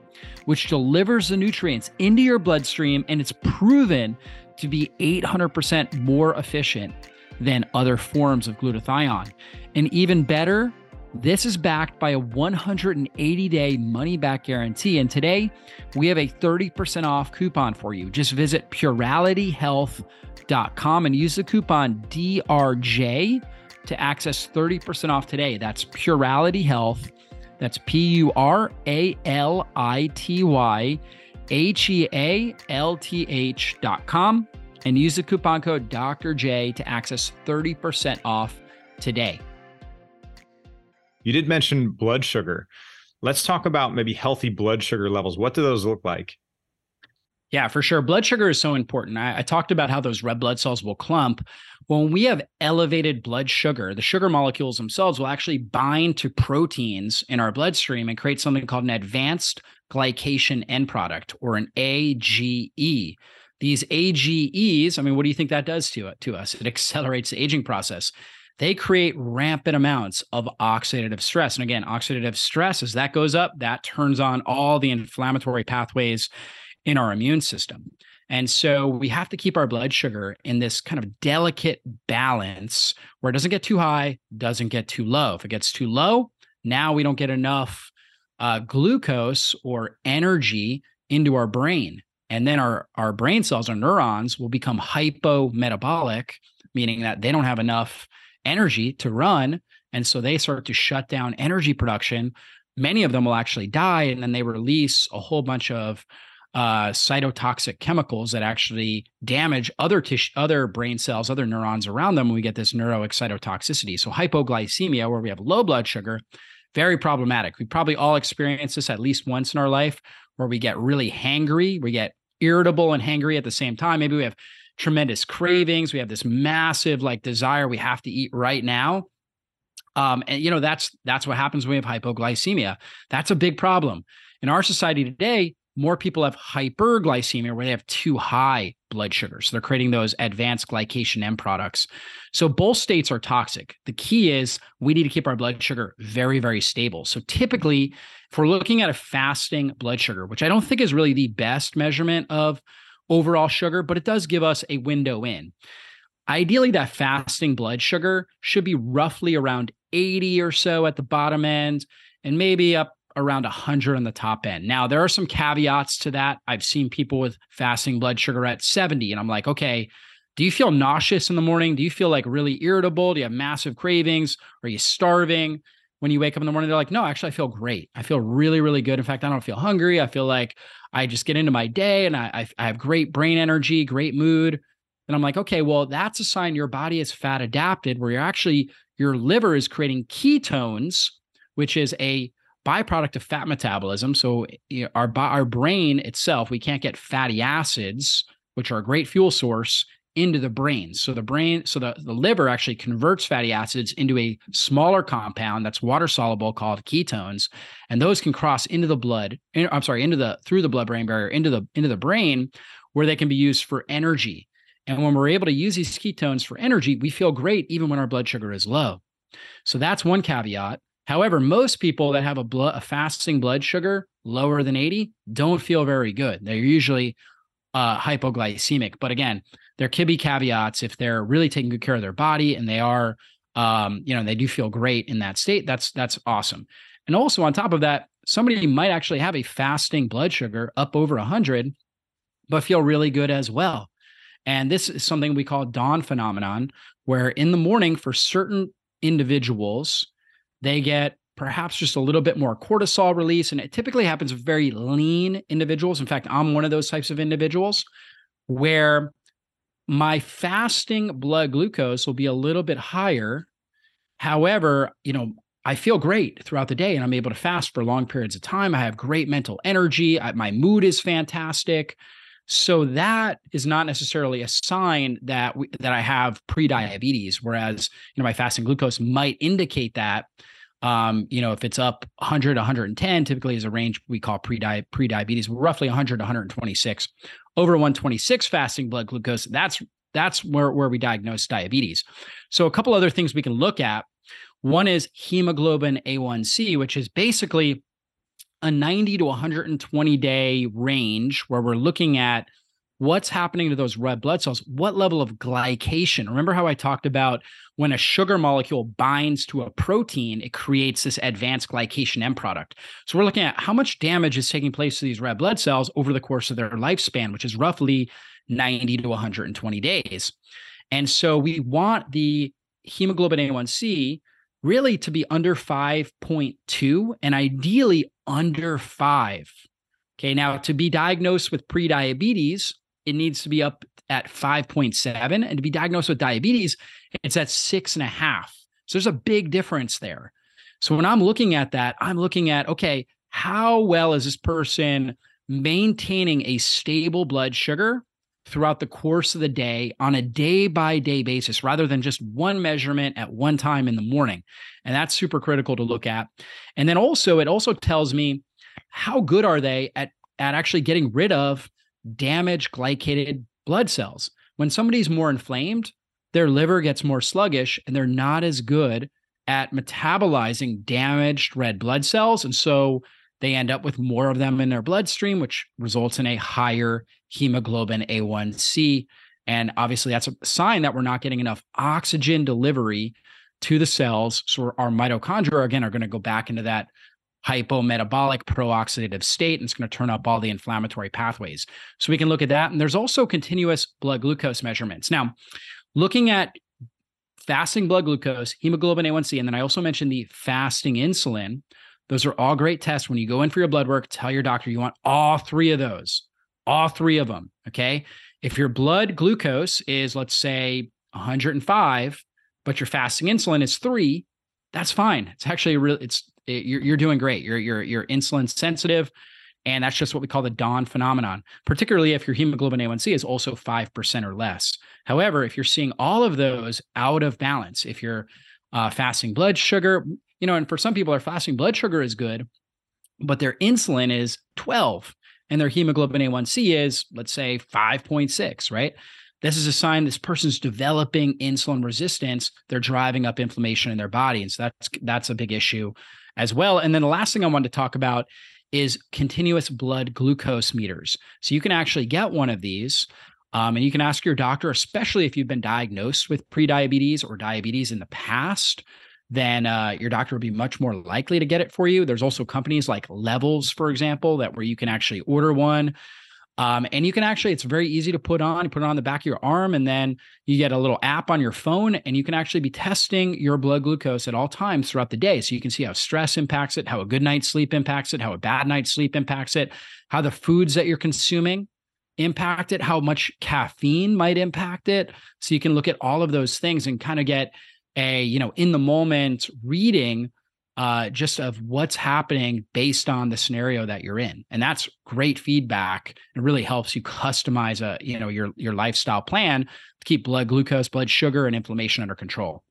which delivers the nutrients into your bloodstream and it's proven to be 800% more efficient than other forms of glutathione. And even better, this is backed by a 180 day money back guarantee. And today we have a 30% off coupon for you. Just visit puralityhealth.com and use the coupon DRJ to access 30% off today. That's Purality Health. That's P U R A L I T Y H E A L T H dot com and use the coupon code Dr. J to access 30% off today. You did mention blood sugar. Let's talk about maybe healthy blood sugar levels. What do those look like? Yeah, for sure. Blood sugar is so important. I, I, talked about how those red blood cells will clump. When we have elevated blood sugar, the sugar molecules themselves will actually bind to proteins in our bloodstream and create something called an advanced glycation end product or an AGE. These AGEs, I mean, what do you think that does to it to us? It accelerates the aging process they create rampant amounts of oxidative stress. And again, oxidative stress, as that goes up, that turns on all the inflammatory pathways in our immune system. And so we have to keep our blood sugar in this kind of delicate balance where it doesn't get too high, doesn't get too low. If it gets too low, now we don't get enough uh, glucose or energy into our brain. And then our, our brain cells, our neurons will become hypometabolic, meaning that they don't have enough energy to run. And so they start to shut down energy production. Many of them will actually die, and then they release a whole bunch of uh, cytotoxic chemicals that actually damage other tissue, other brain cells, other neurons around them. we get this neuroexcitotoxicity. So hypoglycemia, where we have low blood sugar, very problematic. We probably all experience this at least once in our life, where we get really hangry, we get irritable and hangry at the same time. Maybe we have tremendous cravings. We have this massive like desire we have to eat right now. Um, and you know that's that's what happens when we have hypoglycemia. That's a big problem in our society today. More people have hyperglycemia where they have too high blood sugar. So they're creating those advanced glycation end products. So both states are toxic. The key is we need to keep our blood sugar very, very stable. So typically, if we're looking at a fasting blood sugar, which I don't think is really the best measurement of overall sugar, but it does give us a window in. Ideally, that fasting blood sugar should be roughly around 80 or so at the bottom end and maybe up around 100 on the top end. Now, there are some caveats to that. I've seen people with fasting blood sugar at 70, and I'm like, okay, do you feel nauseous in the morning? Do you feel like really irritable? Do you have massive cravings? Are you starving? When you wake up in the morning, they're like, no, actually, I feel great. I feel really, really good. In fact, I don't feel hungry. I feel like I just get into my day and I, I, have great brain energy, great mood. And I'm like, okay, well, that's a sign your body is fat adapted, where you're actually, your liver is creating ketones, which is a byproduct of fat metabolism. So our our brain itself, we can't get fatty acids, which are a great fuel source, into the brain. So the brain, so the, the liver actually converts fatty acids into a smaller compound that's water soluble called ketones, and those can cross into the blood. In, I'm sorry, into the through the blood brain barrier into the into the brain, where they can be used for energy. And when we're able to use these ketones for energy, we feel great even when our blood sugar is low. So that's one caveat. However, most people that have a, blood, a fasting blood sugar lower than 80 don't feel very good. They're usually uh, hypoglycemic. But again, there could be caveats if they're really taking good care of their body and they are, um, you know, they do feel great in that state. That's that's awesome. And also on top of that, somebody might actually have a fasting blood sugar up over 100, but feel really good as well. And this is something we call dawn phenomenon, where in the morning for certain individuals, they get perhaps just a little bit more cortisol release. And it typically happens with very lean individuals. In fact, I'm one of those types of individuals where my fasting blood glucose will be a little bit higher. However, you know, I feel great throughout the day and I'm able to fast for long periods of time. I have great mental energy. I, my mood is fantastic. So that is not necessarily a sign that we, that I have pre-diabetes, whereas you know my fasting glucose might indicate that. Um, you know, if it's up 100, 110, typically is a range we call pre pre-diabetes, roughly 100 126. Over 126 fasting blood glucose, that's that's where, where we diagnose diabetes. So a couple other things we can look at. One is hemoglobin A1C, which is basically a 90 to 120 day range where we're looking at what's happening to those red blood cells, what level of glycation. Remember how I talked about when a sugar molecule binds to a protein, it creates this advanced glycation end product. So we're looking at how much damage is taking place to these red blood cells over the course of their lifespan, which is roughly 90 to 120 days. And so we want the hemoglobin A1C really to be under 5.2 and ideally under five. Okay, now to be diagnosed with prediabetes, it needs to be up at 5.7. And to be diagnosed with diabetes, it's at six and a half. So there's a big difference there. So when I'm looking at that, I'm looking at, okay, how well is this person maintaining a stable blood sugar throughout the course of the day on a day by day basis rather than just one measurement at one time in the morning. And that's super critical to look at. And then also, it also tells me how good are they at, at actually getting rid of damaged glycated blood cells. When somebody's more inflamed, their liver gets more sluggish and they're not as good at metabolizing damaged red blood cells. And so they end up with more of them in their bloodstream, which results in a higher hemoglobin A1C. And obviously, that's a sign that we're not getting enough oxygen delivery to the cells. So our mitochondria, again, are going to go back into that hypometabolic pro-oxidative state and it's going to turn up all the inflammatory pathways so we can look at that and there's also continuous blood glucose measurements now looking at fasting blood glucose hemoglobin a1c and then i also mentioned the fasting insulin those are all great tests when you go in for your blood work tell your doctor you want all three of those all three of them. Okay. If your blood glucose is, let's say, 105, but your fasting insulin is three, that's fine. It's actually real. It's it, you're you're doing great. You're you're you're insulin sensitive, and that's just what we call the dawn phenomenon. Particularly if your hemoglobin A1C is also five percent or less. However, if you're seeing all of those out of balance, if you're uh, fasting blood sugar, you know, and for some people, their fasting blood sugar is good, but their insulin is 12 and their hemoglobin A1C is, let's say, 5.6, right? This is a sign this person's developing insulin resistance. They're driving up inflammation in their body. And so that's that's a big issue as well. And then the last thing I wanted to talk about is continuous blood glucose meters. So you can actually get one of these. Um, and you can ask your doctor, especially if you've been diagnosed with prediabetes or diabetes in the past, then uh, your doctor will be much more likely to get it for you. There's also companies like Levels, for example, that where you can actually order one. Um, and you can actually, it's very easy to put on. Put it on the back of your arm, and then you get a little app on your phone, and you can actually be testing your blood glucose at all times throughout the day. So you can see how stress impacts it, how a good night's sleep impacts it, how a bad night's sleep impacts it, how the foods that you're consuming impact it, how much caffeine might impact it. So you can look at all of those things and kind of get a, you know, in the moment reading uh, just of what's happening based on the scenario that you're in, and that's great feedback. It really helps you customize a you know your your lifestyle plan to keep blood glucose, blood sugar, and inflammation under control.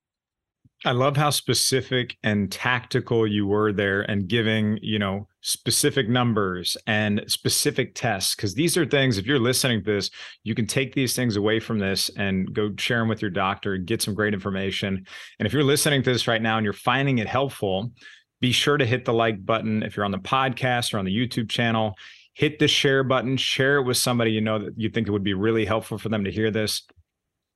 I love how specific and tactical you were there and giving, you know, specific numbers and specific tests. Cause these are things, if you're listening to this, you can take these things away from this and go share them with your doctor, get some great information. And if you're listening to this right now and you're finding it helpful, be sure to hit the like button. If you're on the podcast or on the YouTube channel, hit the share button, share it with somebody you know that you think it would be really helpful for them to hear this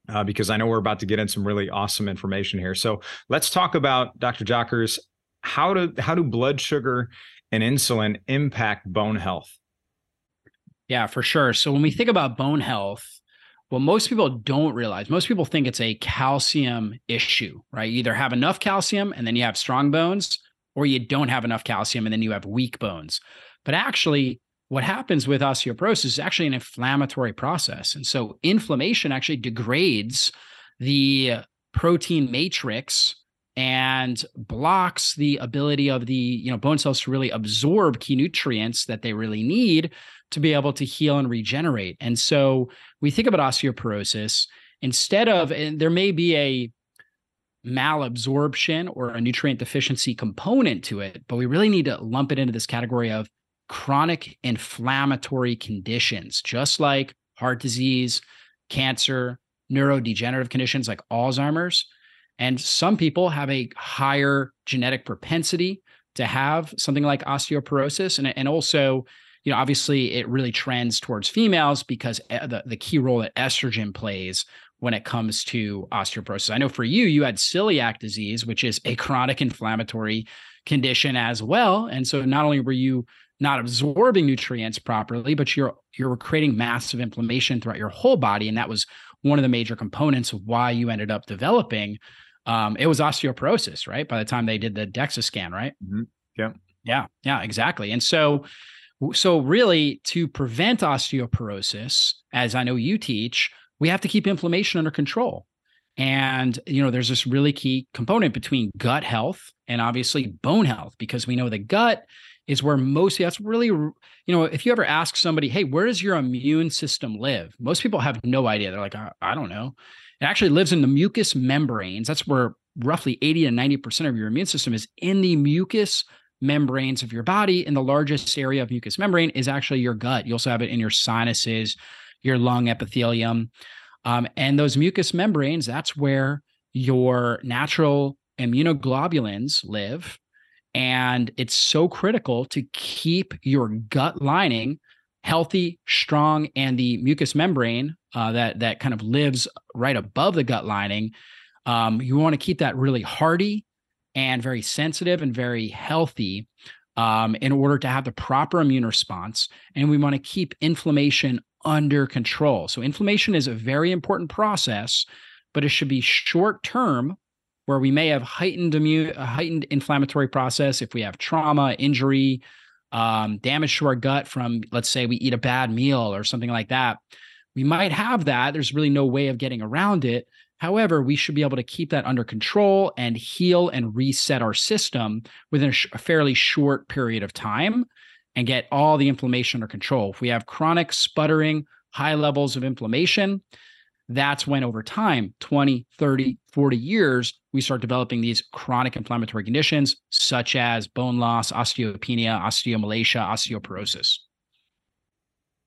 uh, because I know we're about to get in some really awesome information here. So let's talk about Dr. Jockers. How do how do blood sugar and insulin impact bone health? Yeah, for sure. So when we think about bone health, what most people don't realize, most people think it's a calcium issue, right? You either have enough calcium and then you have strong bones, or you don't have enough calcium and then you have weak bones. But actually, what happens with osteoporosis is actually an inflammatory process. And so inflammation actually degrades the protein matrix and blocks the ability of the you know bone cells to really absorb key nutrients that they really need to be able to heal and regenerate. And so we think about osteoporosis instead of and there may be a malabsorption or a nutrient deficiency component to it, but we really need to lump it into this category of chronic inflammatory conditions, just like heart disease, cancer, neurodegenerative conditions like Alzheimer's. And some people have a higher genetic propensity to have something like osteoporosis. And, and also, you know, obviously it really trends towards females because eh, the, the key role that estrogen plays when it comes to osteoporosis. I know for you, you had celiac disease, which is a chronic inflammatory condition as well. And so not only were you not absorbing nutrients properly, but you're you're creating massive inflammation throughout your whole body, and that was one of the major components of why you ended up developing. Um, it was osteoporosis, right? By the time they did the DEXA scan, right? Mm-hmm. Yeah, yeah, yeah, exactly. And so, so really, to prevent osteoporosis, as I know you teach, we have to keep inflammation under control. And you know, there's this really key component between gut health and obviously bone health, because we know the gut is where most that's really you know if you ever ask somebody hey where does your immune system live most people have no idea they're like i, I don't know it actually lives in the mucous membranes. That's where roughly 80 to 90% of your immune system is in the mucous membranes of your body. And the largest area of mucous membrane is actually your gut. You also have it in your sinuses your lung epithelium. Um, and those mucous membranes that's where your natural immunoglobulins live. And it's so critical to keep your gut lining healthy, strong, and the mucous membrane uh, that that kind of lives right above the gut lining. Um, you want to keep that really hardy and very sensitive and very healthy um, in order to have the proper immune response. And we want to keep inflammation under control. So inflammation is a very important process, but it should be short term where we may have heightened immune, a heightened inflammatory process if we have trauma, injury, um, damage to our gut from, let's say, we eat a bad meal or something like that. We might have that. There's really no way of getting around it. However, we should be able to keep that under control and heal and reset our system within a, sh- a fairly short period of time and get all the inflammation under control. If we have chronic sputtering, high levels of inflammation, that's when over time 20 30 40 years we start developing these chronic inflammatory conditions such as bone loss osteopenia osteomalacia osteoporosis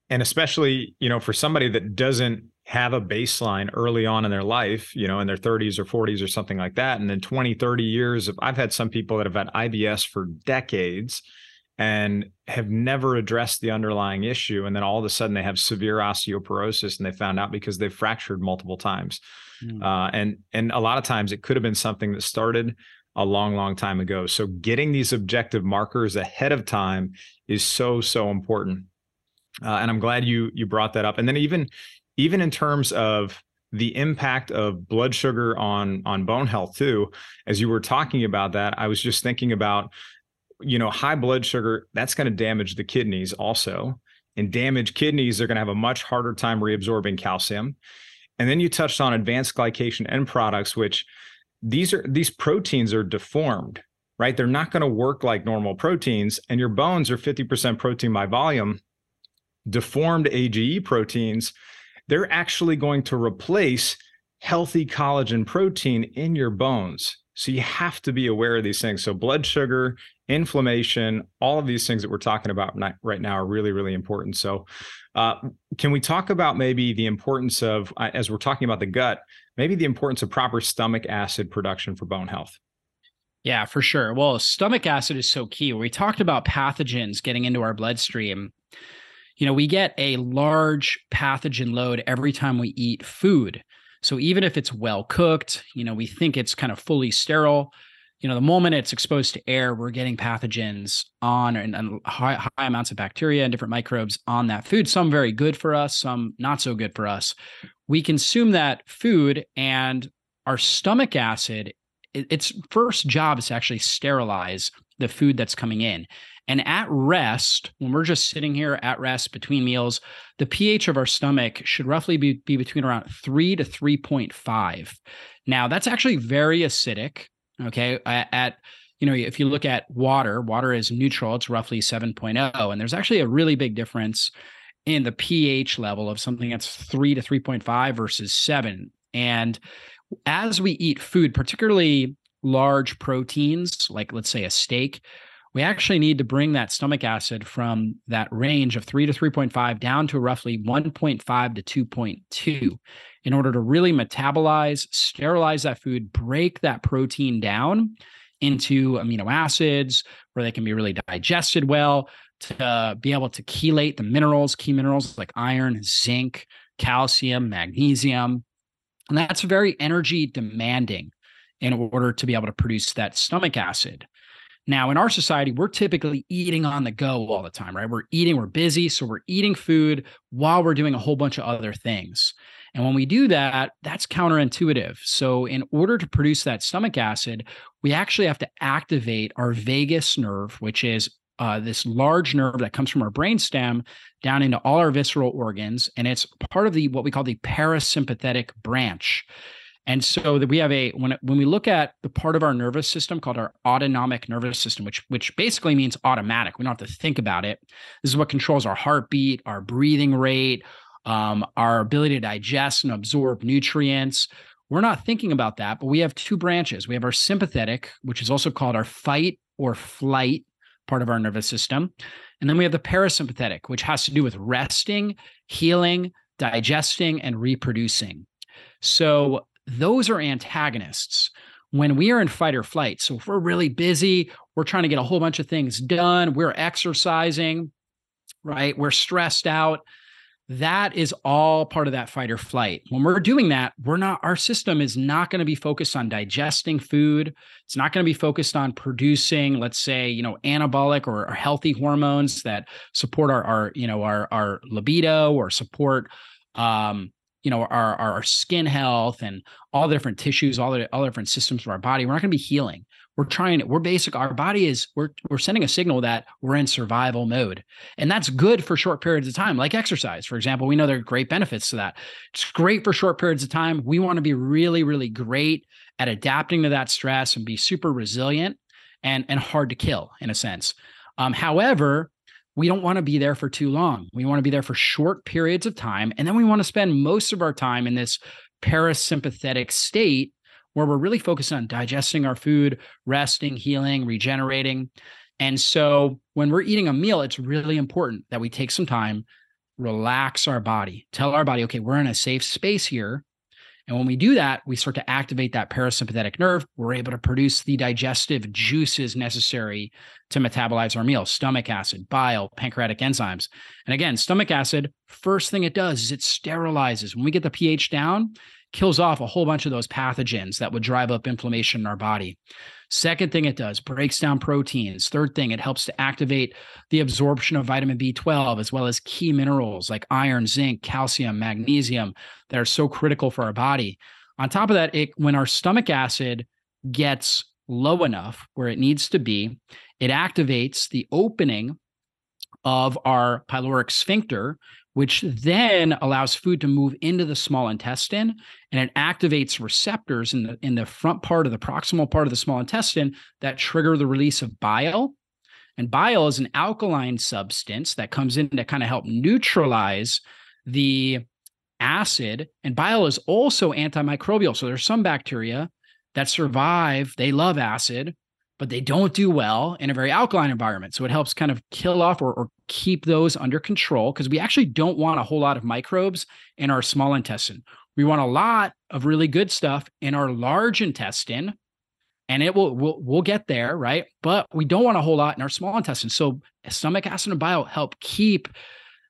and especially you know for somebody that doesn't have a baseline early on in their life you know in their 30s or 40s or something like that and then 20 30 years of i've had some people that have had ibs for decades and have never addressed the underlying issue and then all of a sudden they have severe osteoporosis and they found out because they've fractured multiple times. Mm. uh, and and a lot of times it could have been something that started a long long time ago. So getting these objective markers ahead of time is so so important uh, and i'm glad you you brought that up and then even even in terms of the impact of blood sugar on on bone health too as you were talking about that i was just thinking about you know, high blood sugar, that's going to damage the kidneys also. And damaged kidneys are going to have a much harder time reabsorbing calcium. And then you touched on advanced glycation end products, which these are these proteins are deformed, right? They're not going to work like normal proteins. And your bones are 50% protein by volume. Deformed AGE proteins, they're actually going to replace healthy collagen protein in your bones. So you have to be aware of these things. So blood sugar, inflammation, all of these things that we're talking about right now are really, really important. So, uh, can we talk about maybe the importance of, uh, as we're talking about the gut, maybe the importance of proper stomach acid production for bone health? Yeah, for sure. Well, stomach acid is so key. We talked about pathogens getting into our bloodstream. You know, we get a large pathogen load every time we eat food. So even if it's well cooked, you know, we think it's kind of fully sterile you know the moment it's exposed to air we're getting pathogens on and, and high, high, amounts of bacteria and different microbes on that food some very good for us some not so good for us we consume that food and our stomach acid it, its first job is to actually sterilize the food that's coming in and at rest when we're just sitting here at rest between meals the ph of our stomach should roughly be, be between around 3 to 3.5 now that's actually very acidic Okay. At, you know, if you look at water, water is neutral, it's roughly 7.0. And there's actually a really big difference in the pH level of something that's three to 3.5 versus seven. And as we eat food, particularly large proteins, like let's say a steak, we actually need to bring that stomach acid from that range of 3 to 3.5 down to roughly 1.5 to 2.2 in order to really metabolize, sterilize that food, break that protein down into amino acids where they can be really digested well, to be able to chelate the minerals, key minerals like iron, zinc, calcium, magnesium. And that's very energy demanding in order to be able to produce that stomach acid. Now, in our society, we're typically eating on the go all the time, right? We're eating, we're busy. So we're eating food while we're doing a whole bunch of other things. And when we do that, that's counterintuitive. So, in order to produce that stomach acid, we actually have to activate our vagus nerve, which is uh, this large nerve that comes from our brainstem down into all our visceral organs. And it's part of the what we call the parasympathetic branch. And so that we have a when when we look at the part of our nervous system called our autonomic nervous system, which which basically means automatic. We don't have to think about it. This is what controls our heartbeat, our breathing rate, um, our ability to digest and absorb nutrients. We're not thinking about that, but we have two branches. We have our sympathetic, which is also called our fight or flight part of our nervous system. And then we have the parasympathetic, which has to do with resting, healing, digesting, and reproducing. So those are antagonists. When we are in fight or flight, so if we're really busy, we're trying to get a whole bunch of things done, we're exercising, right? We're stressed out that is all part of that fight or flight. When we're doing that, we're not, our system is not going to be focused on digesting food. It's not going to be focused on producing, let's say, you know, anabolic or, or healthy hormones that support our, our, you know, our, our libido or support, um, you know, our, our skin health and all the different tissues, all the, all different systems of our body. We're not going to be healing we're trying we're basic our body is we're we're sending a signal that we're in survival mode and that's good for short periods of time like exercise for example we know there are great benefits to that it's great for short periods of time we want to be really really great at adapting to that stress and be super resilient and and hard to kill in a sense um, however we don't want to be there for too long we want to be there for short periods of time and then we want to spend most of our time in this parasympathetic state where we're really focused on digesting our food, resting, healing, regenerating. And so when we're eating a meal, it's really important that we take some time relax our body, tell our body, okay, we're in a safe space here. And when we do that, we start to activate that parasympathetic nerve. We're able to produce the digestive juices necessary to metabolize our meals stomach acid, bile, pancreatic enzymes. And again, stomach acid, first thing it does is it sterilizes. When we get the pH down, kills off a whole bunch of those pathogens that would drive up inflammation in our body. Second thing it does, breaks down proteins. Third thing, it helps to activate the absorption of vitamin B12 as well as key minerals like iron, zinc, calcium, magnesium that are so critical for our body. On top of that, it, when our stomach acid gets low enough where it needs to be, it activates the opening of our pyloric sphincter, which then allows food to move into the small intestine and it activates receptors in the in the front part of the proximal part of the small intestine that trigger the release of bile. And bile is an alkaline substance that comes in to kind of help neutralize the acid and bile is also antimicrobial. So there's some bacteria that survive. They love acid but they don't do well in a very alkaline environment. So it helps kind of kill off or, or keep those under control because we actually don't want a whole lot of microbes in our small intestine. We want a lot of really good stuff in our large intestine, and it will we'll, we'll get there, right? But we don't want a whole lot in our small intestine. So stomach acid and bile help keep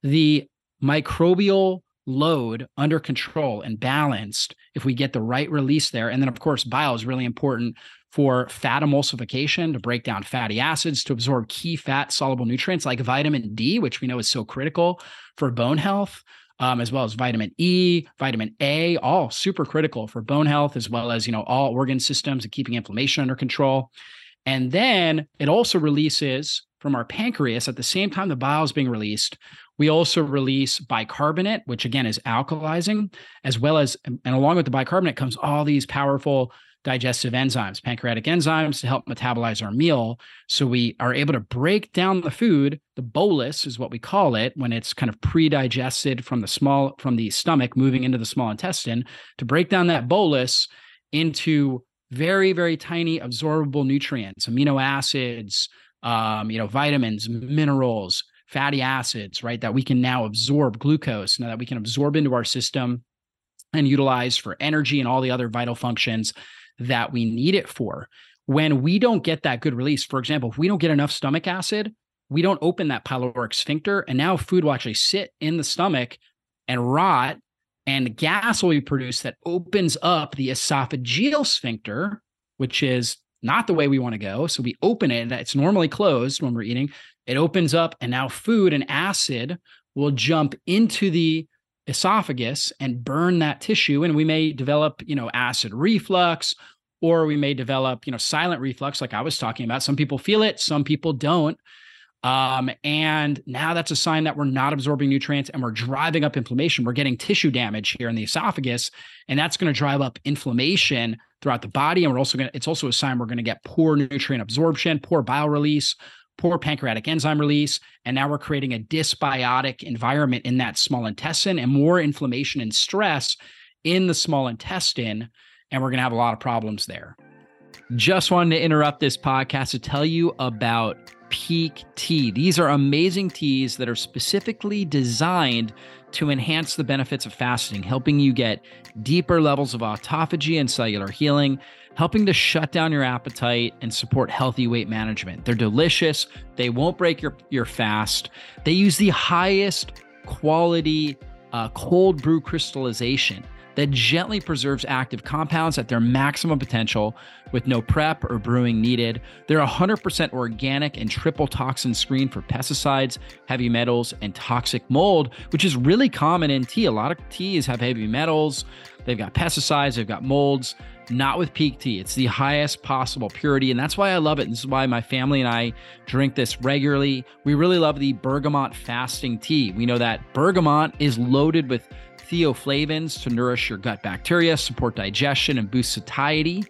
the microbial load under control and balanced if we get the right release there. And then, of course, bile is really important for fat emulsification to break down fatty acids, to absorb key fat soluble nutrients like vitamin D, which we know is so critical for bone health. Um, as well as vitamin E, vitamin A, all super critical for bone health, as well as you know all organ systems and keeping inflammation under control. And then it also releases from our pancreas at the same time the bile is being released. We also release bicarbonate, which again is alkalizing, as well as and along with the bicarbonate comes all these powerful digestive enzymes, pancreatic enzymes to help metabolize our meal. So we are able to break down the food. The bolus is what we call it when it's kind of pre-digested from the small from the stomach moving into the small intestine to break down that bolus into very very tiny absorbable nutrients, amino acids, um, you know, vitamins, minerals, fatty acids, right? That we can now absorb glucose, now that we can absorb into our system and utilize for energy and all the other vital functions that we need it for. When we don't get that good release, for example, if we don't get enough stomach acid, we don't open that pyloric sphincter, and now food will actually sit in the stomach and rot, and gas will be produced that opens up the esophageal sphincter, which is not the way we want to go. So we open it, it's normally closed when we're eating. It opens up, and now food and acid will jump into the esophagus and burn that tissue. And we may develop you know acid reflux or we may develop you know silent reflux like i was talking about. Some people feel it some people don't. Um, and now that's a sign that we're not absorbing nutrients and we're driving up inflammation. We're getting tissue damage here in the esophagus and that's going to drive up inflammation throughout the body. And we're also going to it's also a sign we're going to get poor nutrient absorption poor bile release poor pancreatic enzyme release. And now we're creating a dysbiotic environment in that small intestine and more inflammation and stress in the small intestine. And we're going to have a lot of problems there. Just wanted to interrupt this podcast to tell you about Pique Tea. These are amazing teas that are specifically designed to enhance the benefits of fasting, helping you get deeper levels of autophagy and cellular healing helping to shut down your appetite and support healthy weight management. They're delicious. They won't break your, your fast. They use the highest quality uh, cold brew crystallization that gently preserves active compounds at their maximum potential with no prep or brewing needed. They're 100% organic and triple toxin screened for pesticides, heavy metals, and toxic mold, which is really common in tea. A lot of teas have heavy metals, they've got pesticides, they've got molds not with Pique tea. It's the highest possible purity. And that's why I love it. This is why my family and I drink this regularly. We really love the bergamot fasting tea. We know that bergamot is loaded with theaflavins to nourish your gut bacteria, support digestion, and boost satiety.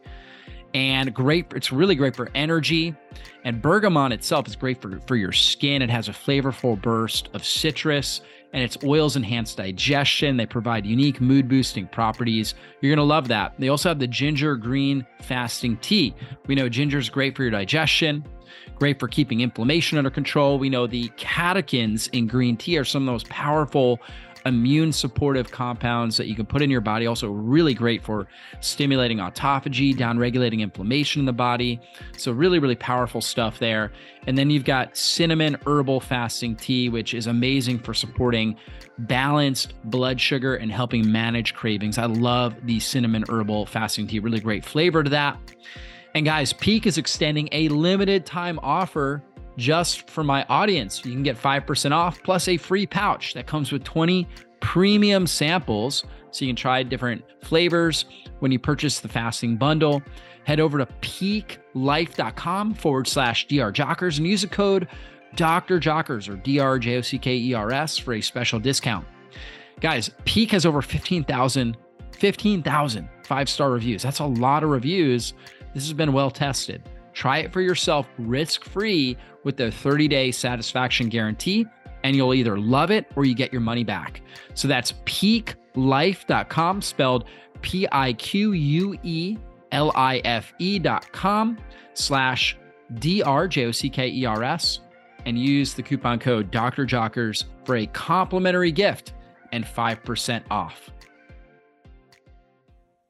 And great, it's really great for energy. And bergamot itself is great for, for your skin. It has a flavorful burst of citrus and its oils enhance digestion. They provide unique mood boosting properties. You're going to love that. They also have the ginger green fasting tea. We know ginger is great for your digestion. great for keeping inflammation under control. We know the catechins in green tea are some of the most powerful immune supportive compounds that you can put in your body. Also, really great for stimulating autophagy, down regulating inflammation in the body. So, really, really powerful stuff there. And then you've got cinnamon herbal fasting tea, which is amazing for supporting balanced blood sugar and helping manage cravings. I love the cinnamon herbal fasting tea, really great flavor to that. And guys, Pique is extending a limited time offer just for my audience. You can get 5% off plus a free pouch that comes with 20 premium samples. So you can try different flavors when you purchase the fasting bundle. Head over to piquelife.com forward slash drjockers and use the code Dr. Jockers or D R J O C K E R S for a special discount. Guys, Pique has over 15,000 15,000 five star reviews. That's a lot of reviews. This has been well tested. Try it for yourself risk free with their 30 day satisfaction guarantee, and you'll either love it or you get your money back. So that's piquelife.com, spelled P I Q U E L I F E.com slash D R J O C K E R S and use the coupon code Dr. Jockers for a complimentary gift and 5% off.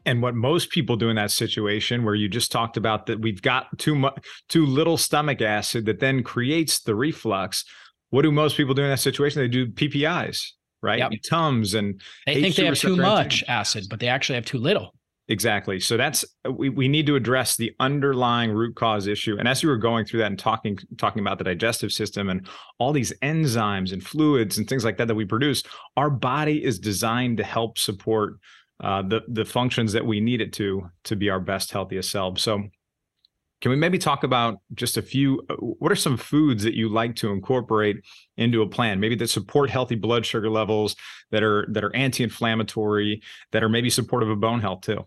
And what most people do in that situation where you just talked about that we've got too much too little stomach acid that then creates the reflux. What do most people do in that situation? They do PPIs, right? Yep. Tums and they think they have too much acid, but they actually have too little. Exactly. So that's we, we need to address the underlying root cause issue. And as you were going through that and talking talking about the digestive system and all these enzymes and fluids and things like that that we produce, our body is designed to help support uh, the the functions that we need it to to be our best healthiest selves. So can we maybe talk about just a few uh, what are some foods that you like to incorporate into a plan maybe that support healthy blood sugar levels that are that are anti-inflammatory that are maybe supportive of bone health too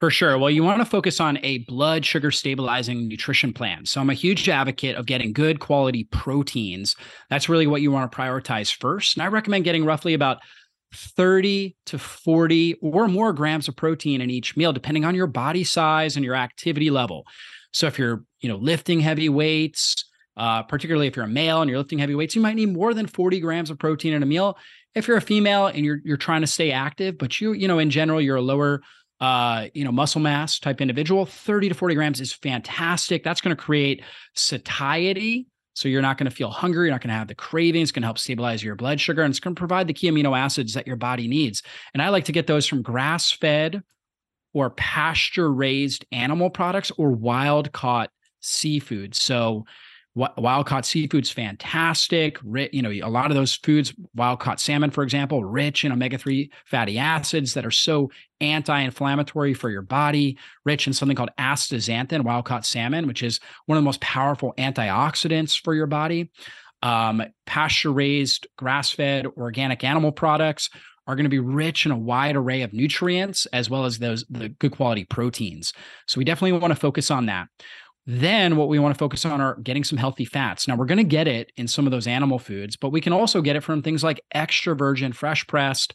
for sure. Well, you want to focus on a blood sugar stabilizing nutrition plan. So, I'm a huge advocate of getting good quality proteins. That's really what you want to prioritize first. And I recommend getting roughly about 30 to 40 or more grams of protein in each meal, depending on your body size and your activity level. So if you're, you know, lifting heavy weights, uh, particularly if you're a male and you're lifting heavy weights, you might need more than 40 grams of protein in a meal. If you're a female and you're you're trying to stay active, but you, you know, in general, you're a lower uh, you know, muscle mass type individual, 30 to 40 grams is fantastic. That's going to create satiety so you're not going to feel hungry. You're not going to have the cravings. It's going to help stabilize your blood sugar and it's going to provide the key amino acids that your body needs. And I like to get those from grass fed or pasture raised animal products or wild caught seafood. So wild caught seafood's fantastic. You know, a lot of those foods, wild caught salmon, for example, rich in omega 3 fatty acids that are so anti inflammatory for your body, rich in something called astaxanthin, wild caught salmon, which is one of the most powerful antioxidants for your body. Um, pasture raised, grass fed, organic animal products are going to be rich in a wide array of nutrients as well as those the good quality proteins. So we definitely want to focus on that. Then what we want to focus on are getting some healthy fats. Now we're going to get it in some of those animal foods, but we can also get it from things like extra virgin fresh pressed,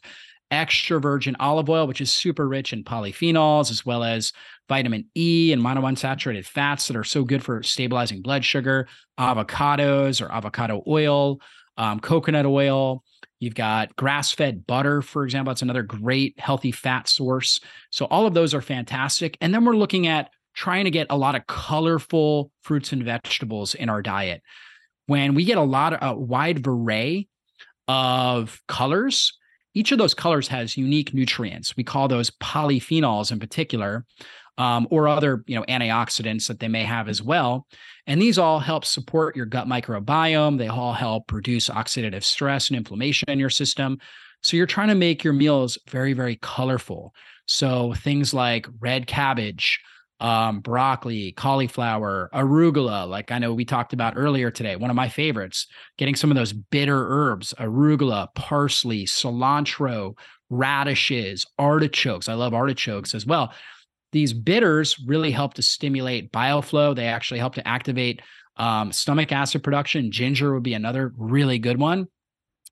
extra virgin olive oil, which is super rich in polyphenols, as well as vitamin E and monounsaturated fats that are so good for stabilizing blood sugar, avocados or avocado oil, um, coconut oil. You've got grass fed butter, for example. That's another great healthy fat source. So, all of those are fantastic. And then we're looking at trying to get a lot of colorful fruits and vegetables in our diet. When we get a lot of a wide array of colors, each of those colors has unique nutrients. We call those polyphenols in particular, um, or other you know antioxidants that they may have as well. And these all help support your gut microbiome. They all help reduce oxidative stress and inflammation in your system. So you're trying to make your meals very, very colorful. So things like red cabbage, um, broccoli, cauliflower, arugula, like I know we talked about earlier today, one of my favorites, getting some of those bitter herbs, arugula, parsley, cilantro, radishes, artichokes. I love artichokes as well. These bitters really help to stimulate bile flow. They actually help to activate um, stomach acid production. Ginger would be another really good one.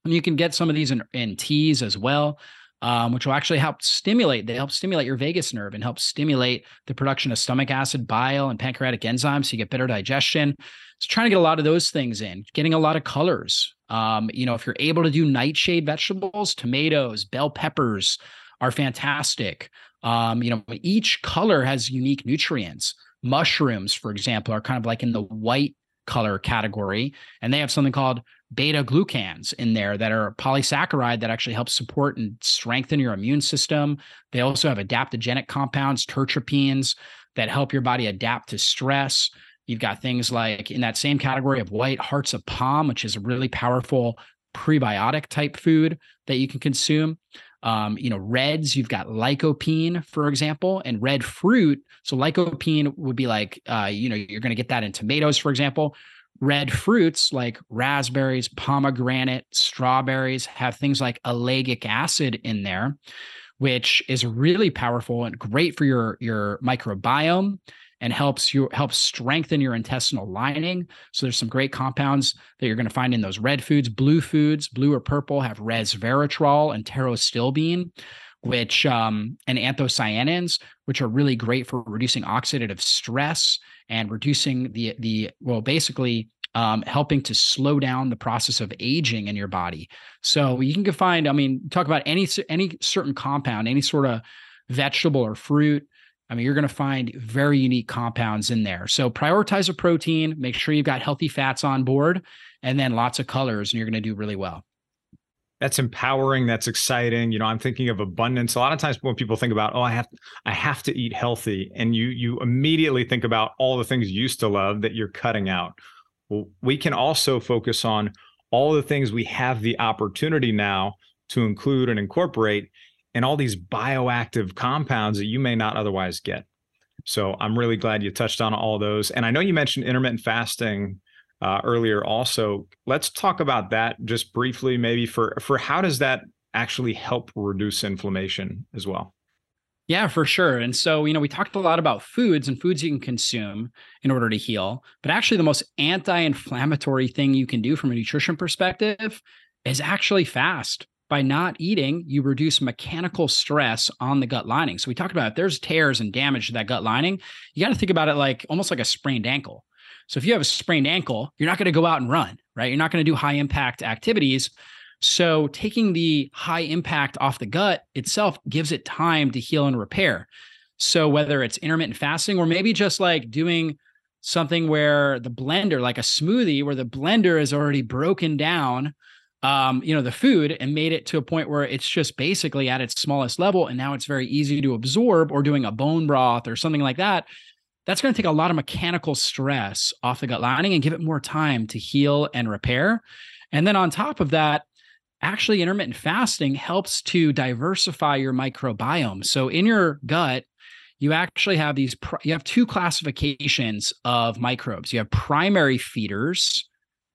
And you can get some of these in, in teas as well. Um, which will actually help stimulate. They help stimulate your vagus nerve and help stimulate the production of stomach acid, bile, and pancreatic enzymes, so you get better digestion. So trying to get a lot of those things in, getting a lot of colors. Um, you know, if you're able to do nightshade vegetables, tomatoes, bell peppers are fantastic. Um, you know, each color has unique nutrients. Mushrooms, for example, are kind of like in the white color category, and they have something called beta glucans in there that are polysaccharide that actually helps support and strengthen your immune system. They also have adaptogenic compounds, terpenes, that help your body adapt to stress. You've got things like in that same category of white hearts of palm, which is a really powerful prebiotic type food that you can consume. Um, you know, reds, you've got lycopene, for example, and red fruit. So lycopene would be like, uh, you know, you're going to get that in tomatoes, for example. Red fruits like raspberries, pomegranate, strawberries have things like ellagic acid in there, which is really powerful and great for your, your microbiome and helps you helps strengthen your intestinal lining. So there's some great compounds that you're going to find in those red foods. Blue foods, blue or purple, have resveratrol and pterostilbene, which um, and anthocyanins, which are really great for reducing oxidative stress and reducing the the well basically um, helping to slow down the process of aging in your body. So you can find, I mean, talk about any any certain compound, any sort of vegetable or fruit. I mean, you're going to find very unique compounds in there. So prioritize a protein, make sure you've got healthy fats on board, and then lots of colors, and you're going to do really well that's empowering that's exciting you know i'm thinking of abundance. A lot of times when people think about oh i have i have to eat healthy and you you immediately think about all the things you used to love that you're cutting out. Well we can also focus on all the things we have the opportunity now to include and incorporate and all these bioactive compounds that you may not otherwise get. So i'm really glad you touched on all those and i know you mentioned intermittent fasting uh, earlier also. Let's talk about that just briefly, maybe for for how does that actually help reduce inflammation as well? Yeah, for sure. And so, you know, we talked a lot about foods and foods you can consume in order to heal, but actually the most anti-inflammatory thing you can do from a nutrition perspective is actually fast. By not eating, you reduce mechanical stress on the gut lining. So we talked about if there's tears and damage to that gut lining, you got to think about it like almost like a sprained ankle. So if you have a sprained ankle, you're not going to go out and run, right? You're not going to do high impact activities. So taking the high impact off the gut itself gives it time to heal and repair. So whether it's intermittent fasting or maybe just like doing something where the blender, like a smoothie, where the blender is already broken down, um, you know, the food and made it to a point where it's just basically at its smallest level, and now it's very easy to absorb, or doing a bone broth or something like that that's going to take a lot of mechanical stress off the gut lining and give it more time to heal and repair. And then on top of that, actually intermittent fasting helps to diversify your microbiome. So in your gut, you actually have these you have two classifications of microbes. You have primary feeders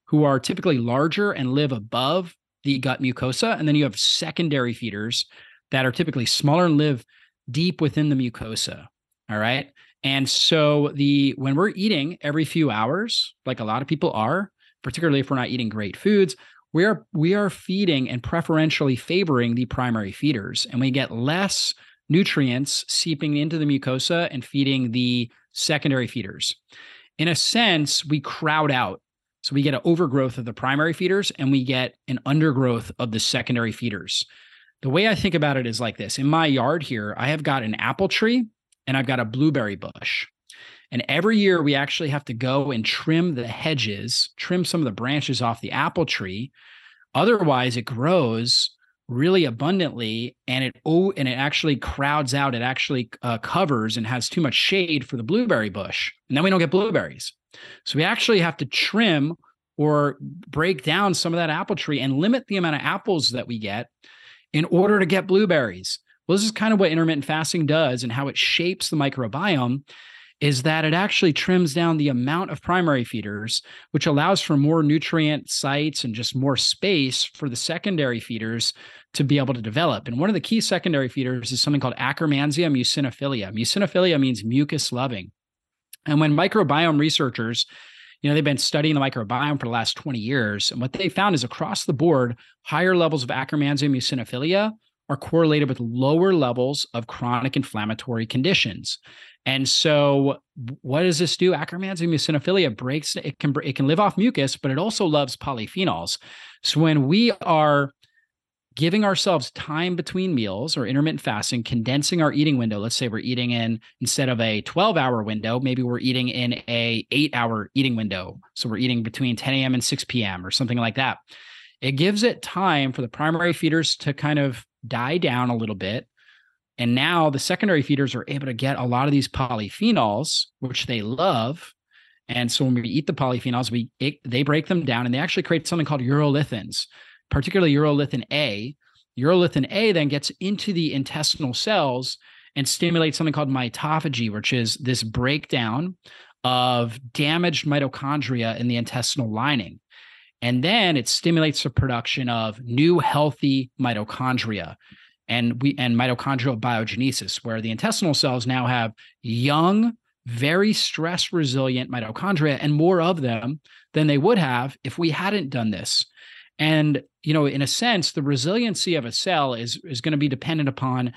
who are typically larger and live above the gut mucosa, and then you have secondary feeders that are typically smaller and live deep within the mucosa. All right. And so the when we're eating every few hours, like a lot of people are, particularly if we're not eating great foods, we are we are feeding and preferentially favoring the primary feeders, and we get less nutrients seeping into the mucosa and feeding the secondary feeders. In a sense, we crowd out. So we get an overgrowth of the primary feeders and we get an undergrowth of the secondary feeders. The way I think about it is like this. In my yard here, I have got an apple tree and I've got a blueberry bush. And every year we actually have to go and trim the hedges, trim some of the branches off the apple tree. Otherwise, it grows really abundantly and it oh and it actually crowds out it actually uh, covers and has too much shade for the blueberry bush and then we don't get blueberries so we actually have to trim or break down some of that apple tree and limit the amount of apples that we get in order to get blueberries well, this is kind of what intermittent fasting does and how it shapes the microbiome is that it actually trims down the amount of primary feeders, which allows for more nutrient sites and just more space for the secondary feeders to be able to develop. And one of the key secondary feeders is something called Akkermansia mucinophilia. Mucinophilia means mucus loving. And when microbiome researchers, you know, they've been studying the microbiome for the last 20 years, and what they found is across the board, higher levels of Akkermansia mucinophilia are correlated with lower levels of chronic inflammatory conditions. And so, what does this do? Akkermansia mucinophilia breaks. It can it can live off mucus, but it also loves polyphenols. So when we are giving ourselves time between meals or intermittent fasting, condensing our eating window. Let's say we're eating in instead of a 12 hour window, maybe we're eating in a eight hour eating window. So we're eating between 10 a.m. and 6 p.m. or something like that. It gives it time for the primary feeders to kind of die down a little bit. And now the secondary feeders are able to get a lot of these polyphenols, which they love. And so when we eat the polyphenols, we it, they break them down and they actually create something called urolithins particularly urolithin A. Urolithin A then gets into the intestinal cells and stimulates something called mitophagy, which is this breakdown of damaged mitochondria in the intestinal lining. And then it stimulates the production of new healthy mitochondria and we and mitochondrial biogenesis, where the intestinal cells now have young, very stress resilient mitochondria and more of them than they would have if we hadn't done this. And you know, in a sense, the resiliency of a cell is is going to be dependent upon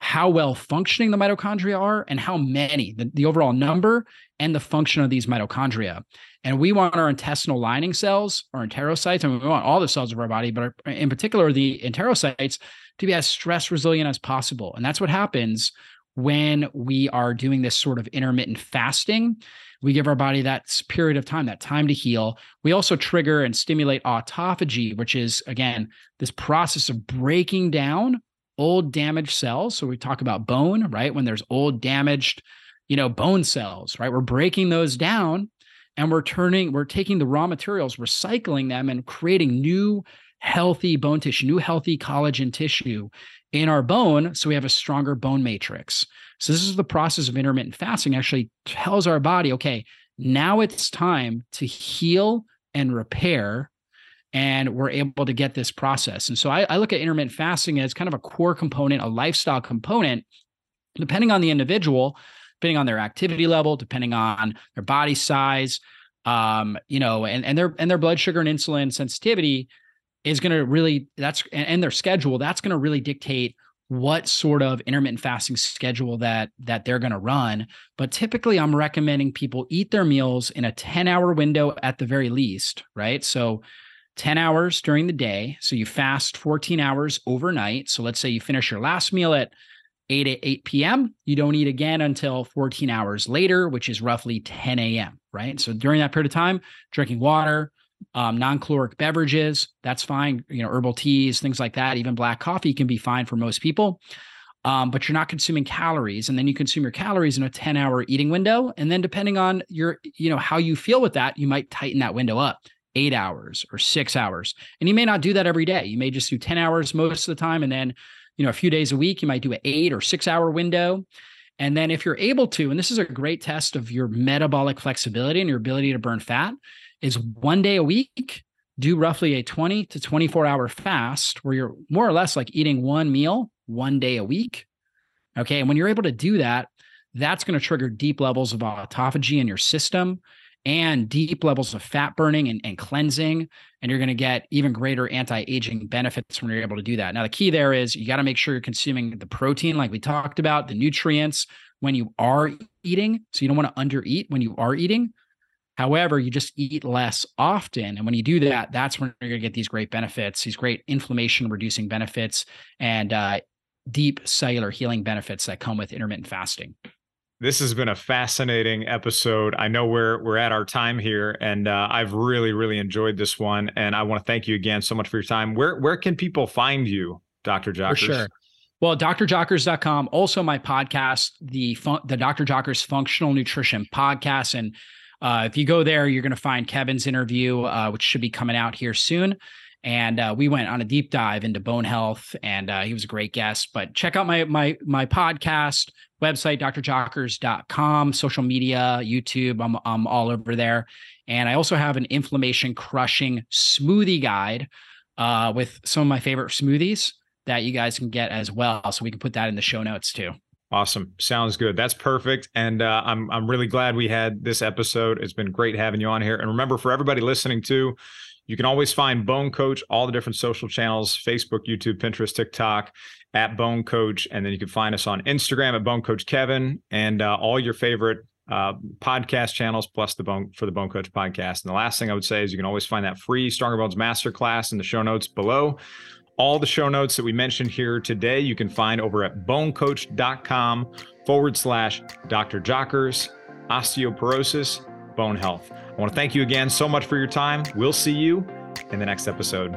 how well functioning the mitochondria are and how many, the, the overall number and the function of these mitochondria. And we want our intestinal lining cells, our enterocytes, and we want all the cells of our body, but in particular the enterocytes, to be as stress resilient as possible. And that's what happens when we are doing this sort of intermittent fasting we give our body that period of time, that time to heal. We also trigger and stimulate autophagy, which is, again, this process of breaking down old damaged cells. So we talk about bone, right? When there's old damaged, you know, bone cells, right? We're breaking those down and we're turning, we're taking the raw materials, recycling them and creating new healthy bone tissue, new healthy collagen tissue in our bone so we have a stronger bone matrix. So this is the process of intermittent fasting actually tells our body, okay, now it's time to heal and repair and we're able to get this process. And so I, I, look at intermittent fasting as kind of a core component, a lifestyle component, depending on the individual, depending on their activity level, depending on their body size, um, you know, and, and their and their blood sugar and insulin sensitivity is going to really that's and their schedule that's going to really dictate what sort of intermittent fasting schedule that that they're going to run. But typically i'm recommending people eat their meals in a 10 hour window at the very least right? So 10 hours during the day. So you fast 14 hours overnight. So let's say you finish your last meal at 8 at 8 p.m you don't eat again until 14 hours later which is roughly 10 a.m right? So during that period of time drinking water um, non-caloric beverages that's fine you know herbal teas things like that even black coffee can be fine for most people. Um, but you're not consuming calories and then you consume your calories in a 10 hour eating window and then depending on your you know how you feel with that you might tighten that window up eight hours or six hours. And you may not do that every day. You may just do 10 hours most of the time and then you know a few days a week you might do an eight or six hour window. And then if you're able to and this is a great test of your metabolic flexibility and your ability to burn fat is one day a week, do roughly a 20 to 24 hour fast where you're more or less like eating one meal one day a week. Okay. And when you're able to do that, that's going to trigger deep levels of autophagy in your system and deep levels of fat burning and, and cleansing. And you're going to get even greater anti aging benefits when you're able to do that. Now, the key there is you got to make sure you're consuming the protein, like we talked about, the nutrients when you are eating. So you don't want to undereat when you are eating. However, you just eat less often. And when you do that, that's when you're going to get these great benefits, these great inflammation reducing benefits, and uh, deep cellular healing benefits that come with intermittent fasting. This has been a fascinating episode. I know we're we're at our time here, and uh, I've really really enjoyed this one. And I want to thank you again so much for your time. Where where can people find you, Doctor Jockers? For sure. Well, drjockers.com, also my podcast, the fun- the Dr. Jockers Functional Nutrition Podcast, and uh, if you go there, you're going to find Kevin's interview, uh, which should be coming out here soon. And uh, we went on a deep dive into bone health, and uh, he was a great guest. But check out my my my podcast website, drjockers.com, social media, YouTube. I'm I'm all over there, and I also have an inflammation crushing smoothie guide uh, with some of my favorite smoothies that you guys can get as well. So we can put that in the show notes too. Awesome. Sounds good. That's perfect. And uh, I'm I'm really glad we had this episode. It's been great having you on here. And remember, for everybody listening to, You can always find Bone Coach, all the different social channels Facebook, YouTube, Pinterest, TikTok at Bone Coach. And then you can find us on Instagram at Bone Coach Kevin and uh, all your favorite uh, podcast channels plus the bone for the bone coach podcast and the last thing i would say is you can always find that free stronger bones masterclass in the show notes below all the show notes that we mentioned here today you can find over at bonecoach.com forward slash dr jockers osteoporosis bone health. I want to thank you again so much for your time. We'll see you in the next episode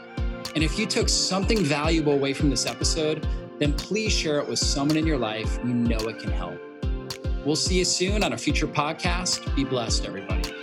And if you took something valuable away from this episode, then please share it with someone in your life you know it can help. We'll see you soon on a future podcast. Be blessed, everybody.